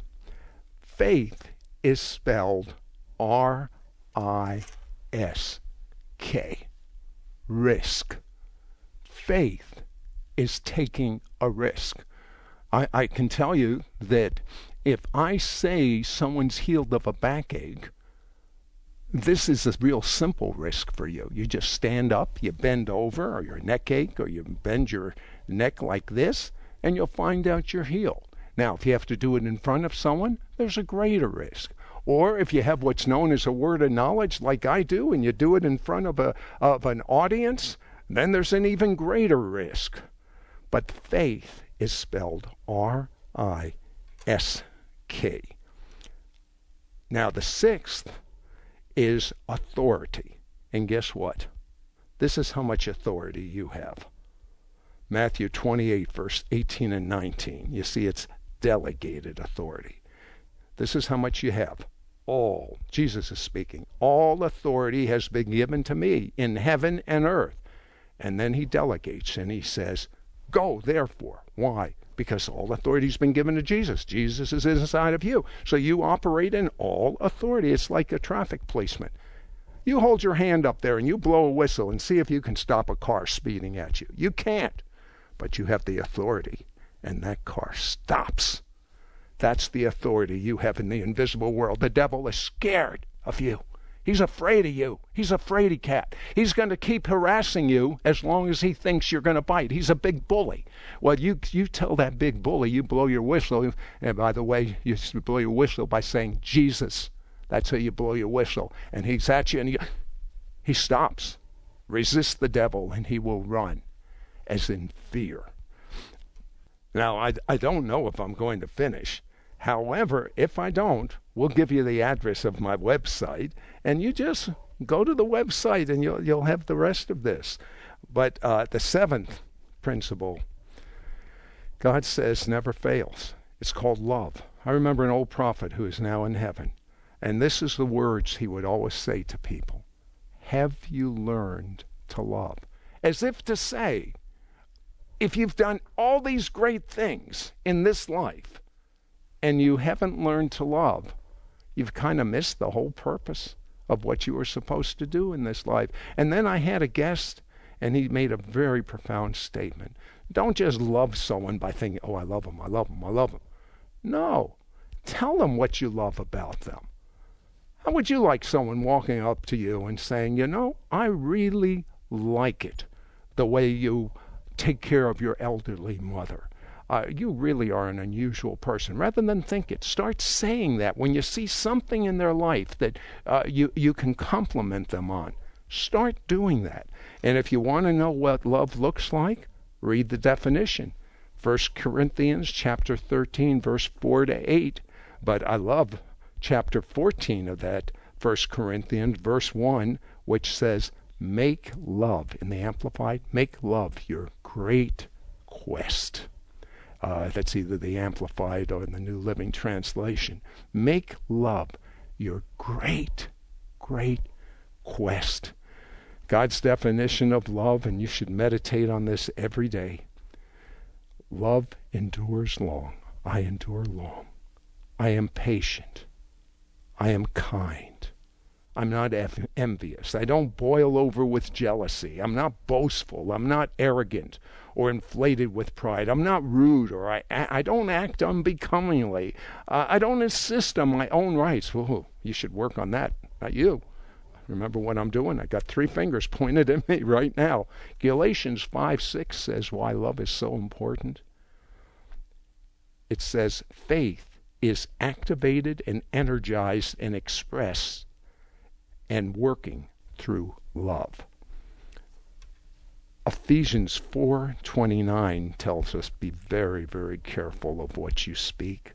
faith is spelled R I S K. Risk. Faith is taking a risk. I, I can tell you that if I say someone's healed of a backache, this is a real simple risk for you. You just stand up, you bend over, or your neck ache, or you bend your neck like this, and you'll find out you're healed. Now, if you have to do it in front of someone, there's a greater risk. Or if you have what's known as a word of knowledge, like I do, and you do it in front of, a, of an audience, then there's an even greater risk. But faith is spelled R I S K. Now, the sixth is authority. And guess what? This is how much authority you have. Matthew 28, verse 18 and 19. You see, it's delegated authority. This is how much you have. All, Jesus is speaking, all authority has been given to me in heaven and earth. And then he delegates and he says, Go, therefore. Why? Because all authority has been given to Jesus. Jesus is inside of you. So you operate in all authority. It's like a traffic policeman. You hold your hand up there and you blow a whistle and see if you can stop a car speeding at you. You can't, but you have the authority, and that car stops. That's the authority you have in the invisible world. The devil is scared of you. He's afraid of you. He's a fraidy cat. He's going to keep harassing you as long as he thinks you're going to bite. He's a big bully. Well, you you tell that big bully, you blow your whistle. And by the way, you blow your whistle by saying Jesus. That's how you blow your whistle. And he's at you, and he, he stops. Resist the devil, and he will run, as in fear. Now, I, I don't know if I'm going to finish. However, if I don't, we'll give you the address of my website, and you just go to the website and you'll, you'll have the rest of this. But uh, the seventh principle, God says, never fails. It's called love. I remember an old prophet who is now in heaven, and this is the words he would always say to people Have you learned to love? As if to say, if you've done all these great things in this life, and you haven't learned to love, you've kind of missed the whole purpose of what you were supposed to do in this life. And then I had a guest, and he made a very profound statement. Don't just love someone by thinking, oh, I love them, I love them, I love them. No. Tell them what you love about them. How would you like someone walking up to you and saying, you know, I really like it the way you take care of your elderly mother? Uh, you really are an unusual person. Rather than think it, start saying that when you see something in their life that uh, you, you can compliment them on. Start doing that. And if you want to know what love looks like, read the definition. 1 Corinthians chapter 13 verse 4 to 8. But I love chapter 14 of that 1 Corinthians verse 1 which says make love in the amplified make love your great quest. Uh, that's either the Amplified or the New Living Translation. Make love your great, great quest. God's definition of love, and you should meditate on this every day. Love endures long. I endure long. I am patient. I am kind. I'm not envious. I don't boil over with jealousy. I'm not boastful. I'm not arrogant or inflated with pride. I'm not rude or I, I don't act unbecomingly. Uh, I don't insist on my own rights. You should work on that, not you. Remember what I'm doing? I got three fingers pointed at me right now. Galatians 5 6 says why love is so important. It says faith is activated and energized and expressed and working through love. Ephesians 4:29 tells us be very very careful of what you speak.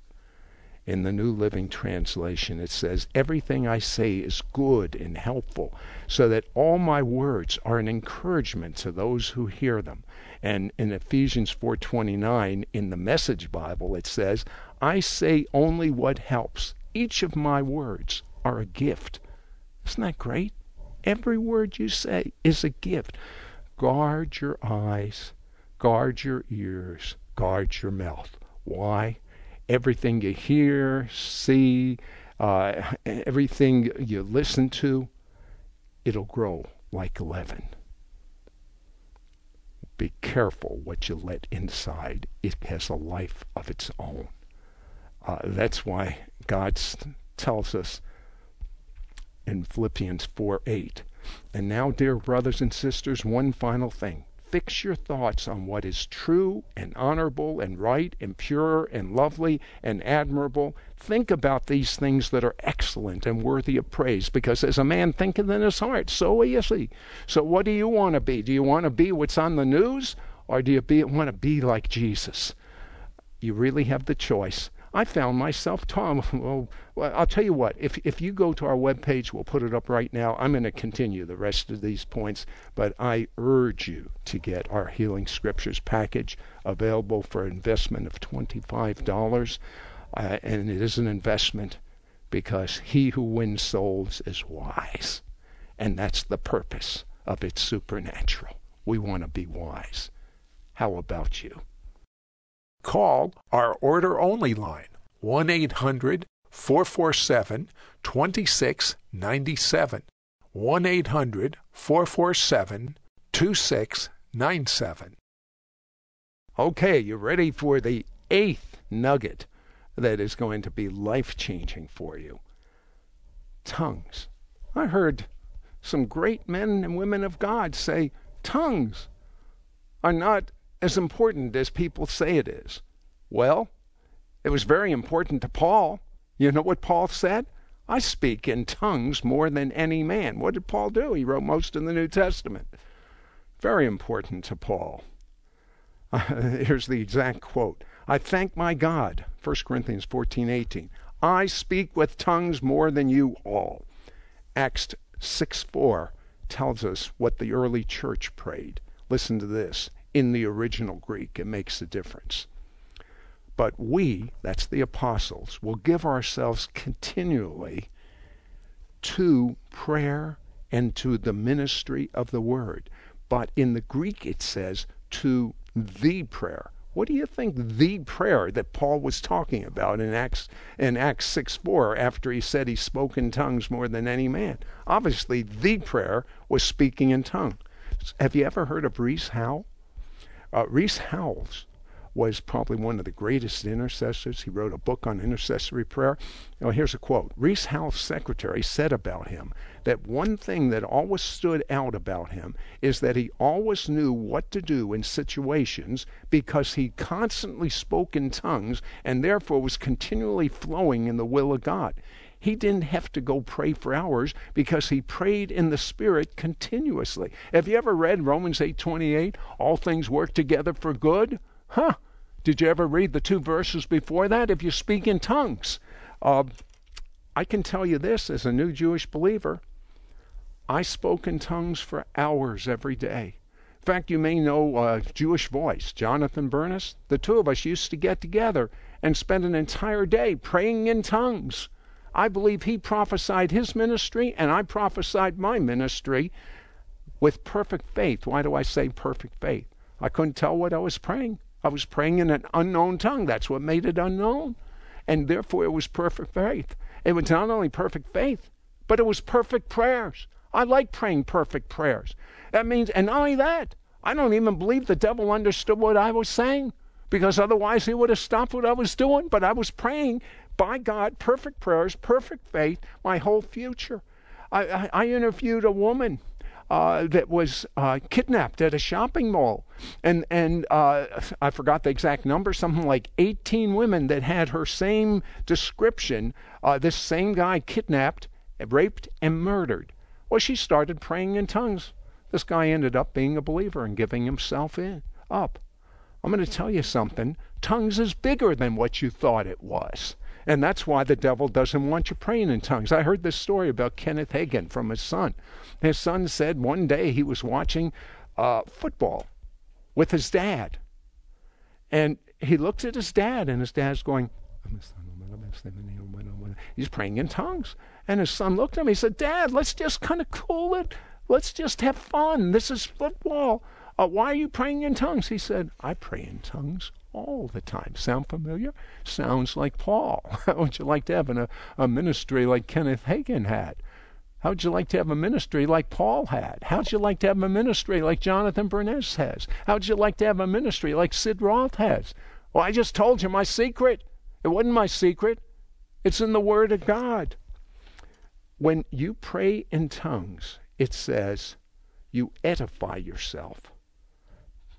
In the New Living Translation it says everything I say is good and helpful so that all my words are an encouragement to those who hear them. And in Ephesians 4:29 in the Message Bible it says I say only what helps. Each of my words are a gift. Isn't that great? Every word you say is a gift. Guard your eyes, guard your ears, guard your mouth. Why? Everything you hear, see, uh, everything you listen to, it'll grow like leaven. Be careful what you let inside. It has a life of its own. Uh, that's why God tells us in Philippians 4 8 and now, dear brothers and sisters, one final thing. Fix your thoughts on what is true and honorable and right and pure and lovely and admirable. Think about these things that are excellent and worthy of praise, because as a man thinketh in his heart, so is he. So, what do you want to be? Do you want to be what's on the news, or do you be, want to be like Jesus? You really have the choice. I found myself, Tom, well, I'll tell you what, if, if you go to our webpage, we'll put it up right now. I'm going to continue the rest of these points, but I urge you to get our Healing Scriptures package available for investment of $25. Uh, and it is an investment because he who wins souls is wise. And that's the purpose of It's Supernatural. We want to be wise. How about you? Call our order only line 1 800 447 2697. 1 800 447 2697. Okay, you ready for the eighth nugget that is going to be life changing for you? Tongues. I heard some great men and women of God say tongues are not as important as people say it is. Well, it was very important to Paul. You know what Paul said? I speak in tongues more than any man. What did Paul do? He wrote most of the New Testament. Very important to Paul. Uh, here's the exact quote I thank my God, 1 Corinthians 14 18. I speak with tongues more than you all. Acts 6 4 tells us what the early church prayed. Listen to this. In the original Greek, it makes a difference. But we, that's the apostles, will give ourselves continually to prayer and to the ministry of the word. But in the Greek, it says to the prayer. What do you think the prayer that Paul was talking about in Acts in Acts 6 4 after he said he spoke in tongues more than any man? Obviously, the prayer was speaking in tongues. Have you ever heard of Rees Howell? Uh, Rees Howells was probably one of the greatest intercessors. He wrote a book on intercessory prayer. Now, here's a quote Rees Howells' secretary said about him that one thing that always stood out about him is that he always knew what to do in situations because he constantly spoke in tongues and therefore was continually flowing in the will of God. He didn't have to go pray for hours because he prayed in the Spirit continuously. Have you ever read Romans 8:28? All things work together for good? Huh? Did you ever read the two verses before that? If you speak in tongues, uh, I can tell you this as a new Jewish believer I spoke in tongues for hours every day. In fact, you may know uh, Jewish Voice, Jonathan Bernis. The two of us used to get together and spend an entire day praying in tongues. I believe he prophesied his ministry and I prophesied my ministry with perfect faith. Why do I say perfect faith? I couldn't tell what I was praying. I was praying in an unknown tongue. That's what made it unknown. And therefore, it was perfect faith. It was not only perfect faith, but it was perfect prayers. I like praying perfect prayers. That means, and not only that, I don't even believe the devil understood what I was saying because otherwise he would have stopped what I was doing. But I was praying by God, perfect prayers, perfect faith, my whole future. I, I, I interviewed a woman uh, that was uh, kidnapped at a shopping mall. And, and uh, I forgot the exact number, something like 18 women that had her same description. Uh, this same guy kidnapped, raped, and murdered. Well, she started praying in tongues. This guy ended up being a believer and giving himself in, up. I'm going to tell you something. Tongues is bigger than what you thought it was. And that's why the devil doesn't want you praying in tongues. I heard this story about Kenneth Hagin from his son. His son said one day he was watching uh, football with his dad. And he looks at his dad, and his dad's going, He's praying in tongues. And his son looked at him. He said, Dad, let's just kind of cool it. Let's just have fun. This is football. Uh, why are you praying in tongues? He said, I pray in tongues all the time. Sound familiar? Sounds like Paul. How would you like to have an, a, a ministry like Kenneth Hagin had? How'd you like to have a ministry like Paul had? How'd you like to have a ministry like Jonathan Bernis has? How'd you like to have a ministry like Sid Roth has? Well, I just told you my secret. It wasn't my secret, it's in the Word of God. When you pray in tongues, it says you edify yourself.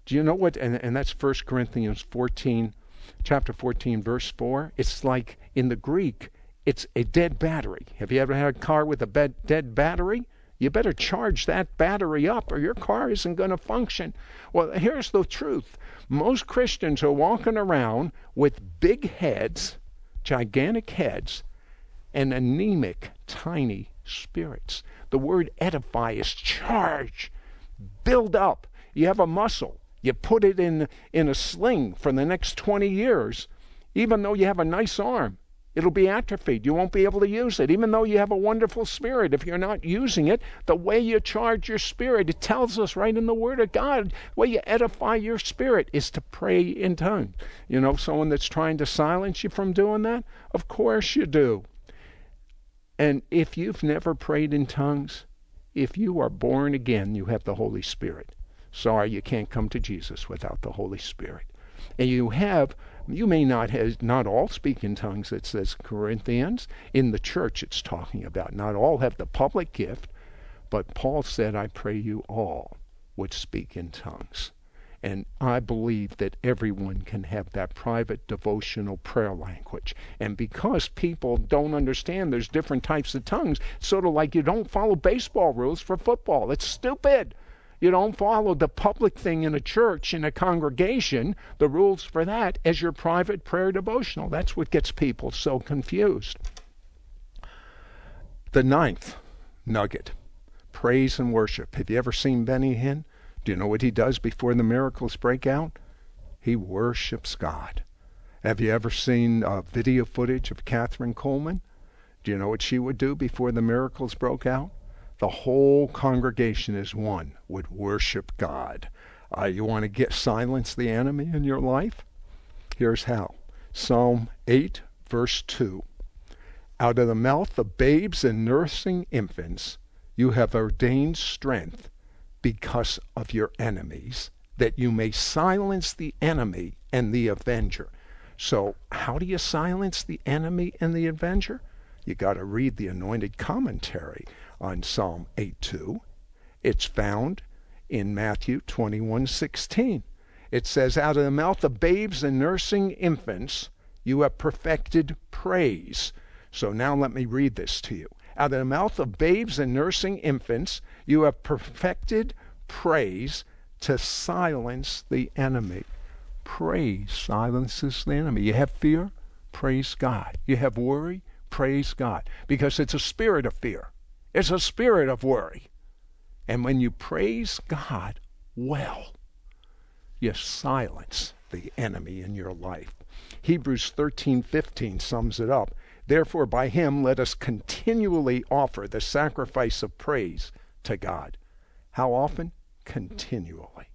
Do you know what? And, and that's 1 Corinthians 14, chapter 14, verse 4. It's like in the Greek, it's a dead battery. Have you ever had a car with a bed, dead battery? You better charge that battery up or your car isn't going to function. Well, here's the truth most Christians are walking around with big heads, gigantic heads, and anemic, tiny spirits. The word edify is charge, build up. You have a muscle. You put it in, in a sling for the next 20 years, even though you have a nice arm. It'll be atrophied. You won't be able to use it, even though you have a wonderful spirit. If you're not using it, the way you charge your spirit, it tells us right in the Word of God, the way you edify your spirit is to pray in tongues. You know, someone that's trying to silence you from doing that? Of course you do. And if you've never prayed in tongues, if you are born again, you have the Holy Spirit. Sorry, you can't come to Jesus without the Holy Spirit. And you have You may not have, not all speak in tongues, it says Corinthians. In the church, it's talking about. Not all have the public gift, but Paul said, I pray you all would speak in tongues. And I believe that everyone can have that private devotional prayer language. And because people don't understand there's different types of tongues, sort of like you don't follow baseball rules for football. It's stupid. You don't follow the public thing in a church, in a congregation, the rules for that, as your private prayer devotional. That's what gets people so confused. The ninth nugget praise and worship. Have you ever seen Benny Hinn? Do you know what he does before the miracles break out? He worships God. Have you ever seen uh, video footage of Kathryn Kuhlman? Do you know what she would do before the miracles broke out? The whole congregation as one would worship God. Uh, you want to get silence the enemy in your life? Here's how. Psalm 8, verse 2. Out of the mouth of babes and nursing infants, you have ordained strength because of your enemies, that you may silence the enemy and the avenger. So, how do you silence the enemy and the avenger? You got to read the anointed commentary on Psalm 8:2. It's found in Matthew 21:16. It says, "Out of the mouth of babes and nursing infants you have perfected praise." So now let me read this to you. Out of the mouth of babes and nursing infants you have perfected praise to silence the enemy. Praise silences the enemy. You have fear? Praise God. You have worry? Praise God. Because it's a spirit of fear. It's a spirit of worry. And when you praise God well, you silence the enemy in your life. Hebrews 13:15 sums it up. Therefore by him let us continually offer the sacrifice of praise to God. How often? Continually.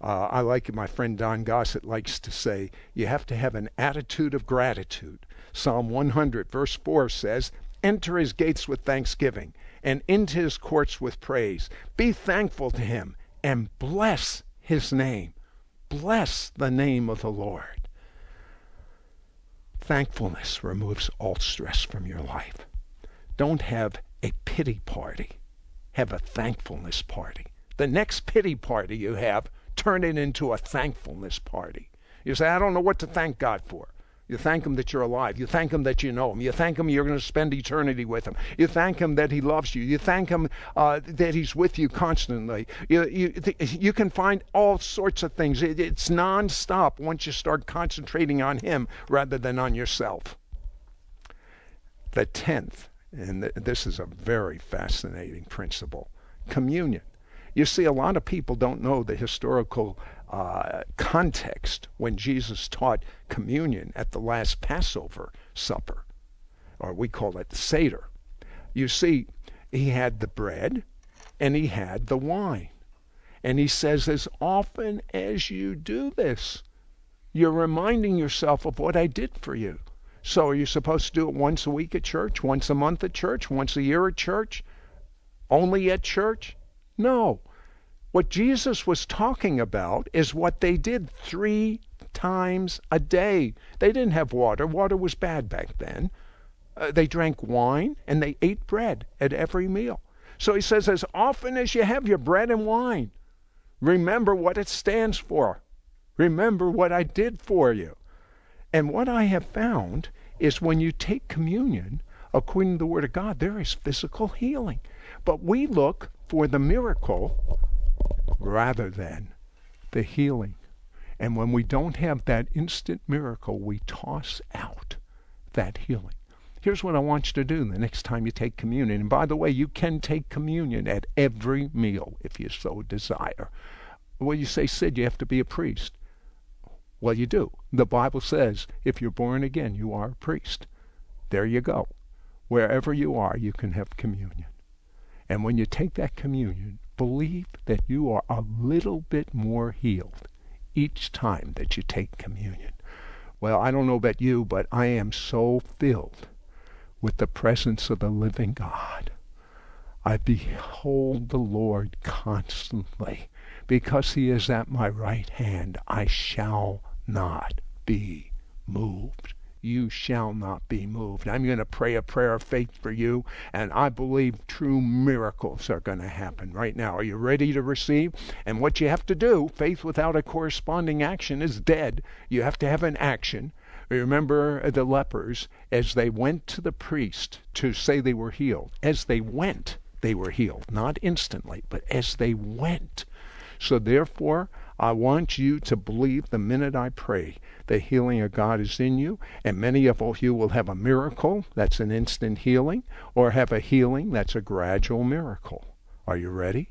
Uh, I like it, my friend Don Gossett likes to say, you have to have an attitude of gratitude. Psalm 100, verse 4 says, Enter his gates with thanksgiving and into his courts with praise. Be thankful to him and bless his name. Bless the name of the Lord. Thankfulness removes all stress from your life. Don't have a pity party. Have a thankfulness party. The next pity party you have, turn it into a thankfulness party. You say, I don't know what to thank God for. You thank Him that you're alive. You thank Him that you know Him. You thank Him you're going to spend eternity with Him. You thank Him that He loves you. You thank Him uh, that He's with you constantly. You, you, you can find all sorts of things. It, it's nonstop once you start concentrating on Him rather than on yourself. The tenth, and th- this is a very fascinating principle communion. You see, a lot of people don't know the historical uh, context when Jesus taught communion at the last Passover supper, or we call it the Seder. You see, he had the bread and he had the wine. And he says, as often as you do this, you're reminding yourself of what I did for you. So are you supposed to do it once a week at church, once a month at church, once a year at church, only at church? No. What Jesus was talking about is what they did three times a day. They didn't have water. Water was bad back then. Uh, they drank wine and they ate bread at every meal. So he says, as often as you have your bread and wine, remember what it stands for. Remember what I did for you. And what I have found is when you take communion, according to the Word of God, there is physical healing. But we look for the miracle rather than the healing. And when we don't have that instant miracle, we toss out that healing. Here's what I want you to do the next time you take communion. And by the way, you can take communion at every meal if you so desire. Well, you say, Sid, you have to be a priest. Well, you do. The Bible says if you're born again, you are a priest. There you go. Wherever you are, you can have communion. And when you take that communion, believe that you are a little bit more healed each time that you take communion. Well, I don't know about you, but I am so filled with the presence of the living God. I behold the Lord constantly. Because he is at my right hand, I shall not be moved. You shall not be moved. I'm going to pray a prayer of faith for you, and I believe true miracles are going to happen right now. Are you ready to receive? And what you have to do, faith without a corresponding action is dead. You have to have an action. Remember the lepers as they went to the priest to say they were healed. As they went, they were healed. Not instantly, but as they went. So therefore, I want you to believe the minute I pray the healing of God is in you, and many of you will have a miracle that's an instant healing, or have a healing that's a gradual miracle. Are you ready?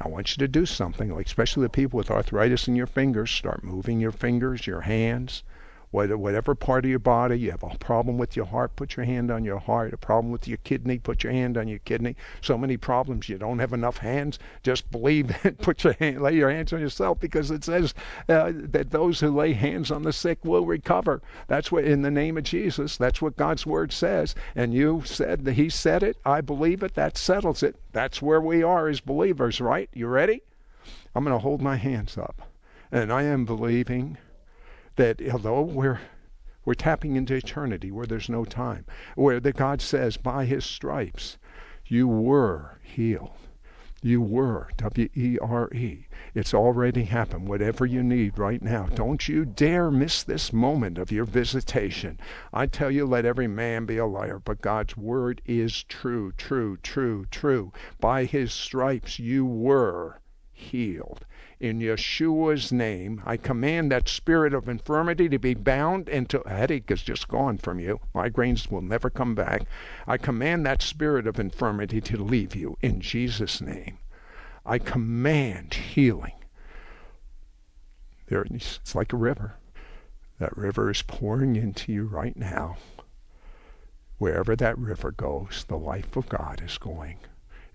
I want you to do something, especially the people with arthritis in your fingers, start moving your fingers, your hands, whatever part of your body, you have a problem with your heart, put your hand on your heart. A problem with your kidney, put your hand on your kidney. So many problems, you don't have enough hands. Just believe it. Put your hand, lay your hands on yourself because it says uh, that those who lay hands on the sick will recover. That's what in the name of Jesus. That's what God's word says. And you said that He said it. I believe it. That settles it. That's where we are as believers, right? You ready? I'm going to hold my hands up, and I am believing that although we're we're tapping into eternity where there's no time, where that God says, by his stripes, you were healed. You were, W E R E. It's already happened. Whatever you need right now, don't you dare miss this moment of your visitation. I tell you, let every man be a liar, but God's word is true, true, true, true. By his stripes you were healed. In Yeshua's name, I command that spirit of infirmity to be bound until headache is just gone from you. Migraines will never come back. I command that spirit of infirmity to leave you in Jesus' name. I command healing. There, it's like a river. That river is pouring into you right now. Wherever that river goes, the life of God is going.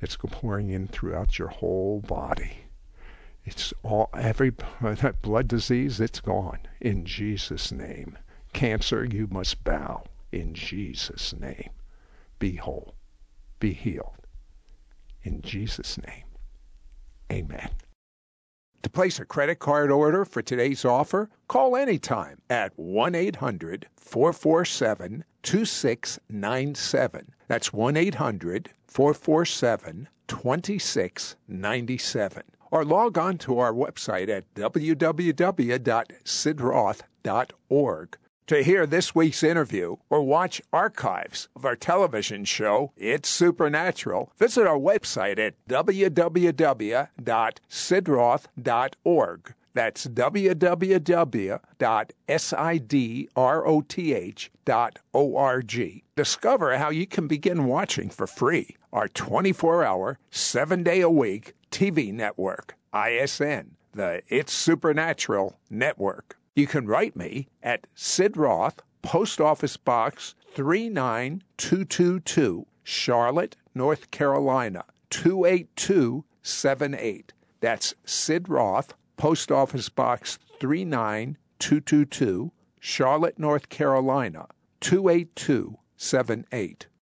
It's pouring in throughout your whole body. It's all every that blood disease, it's gone in Jesus' name. Cancer, you must bow in Jesus' name. Be whole, be healed in Jesus' name. Amen. To place a credit card order for today's offer, call anytime at 1 800 447 2697. That's 1 800 447 2697 or log on to our website at www.sidroth.org to hear this week's interview or watch archives of our television show, It's Supernatural, visit our website at www.sidroth.org. That's www.sidroth.org. Discover how you can begin watching for free our 24 hour, 7 day a week TV network, ISN, the It's Supernatural Network. You can write me at Sid Roth, Post Office Box 39222, Charlotte, North Carolina 28278. That's Sid Roth, Post Office Box 39222, Charlotte, North Carolina 28278.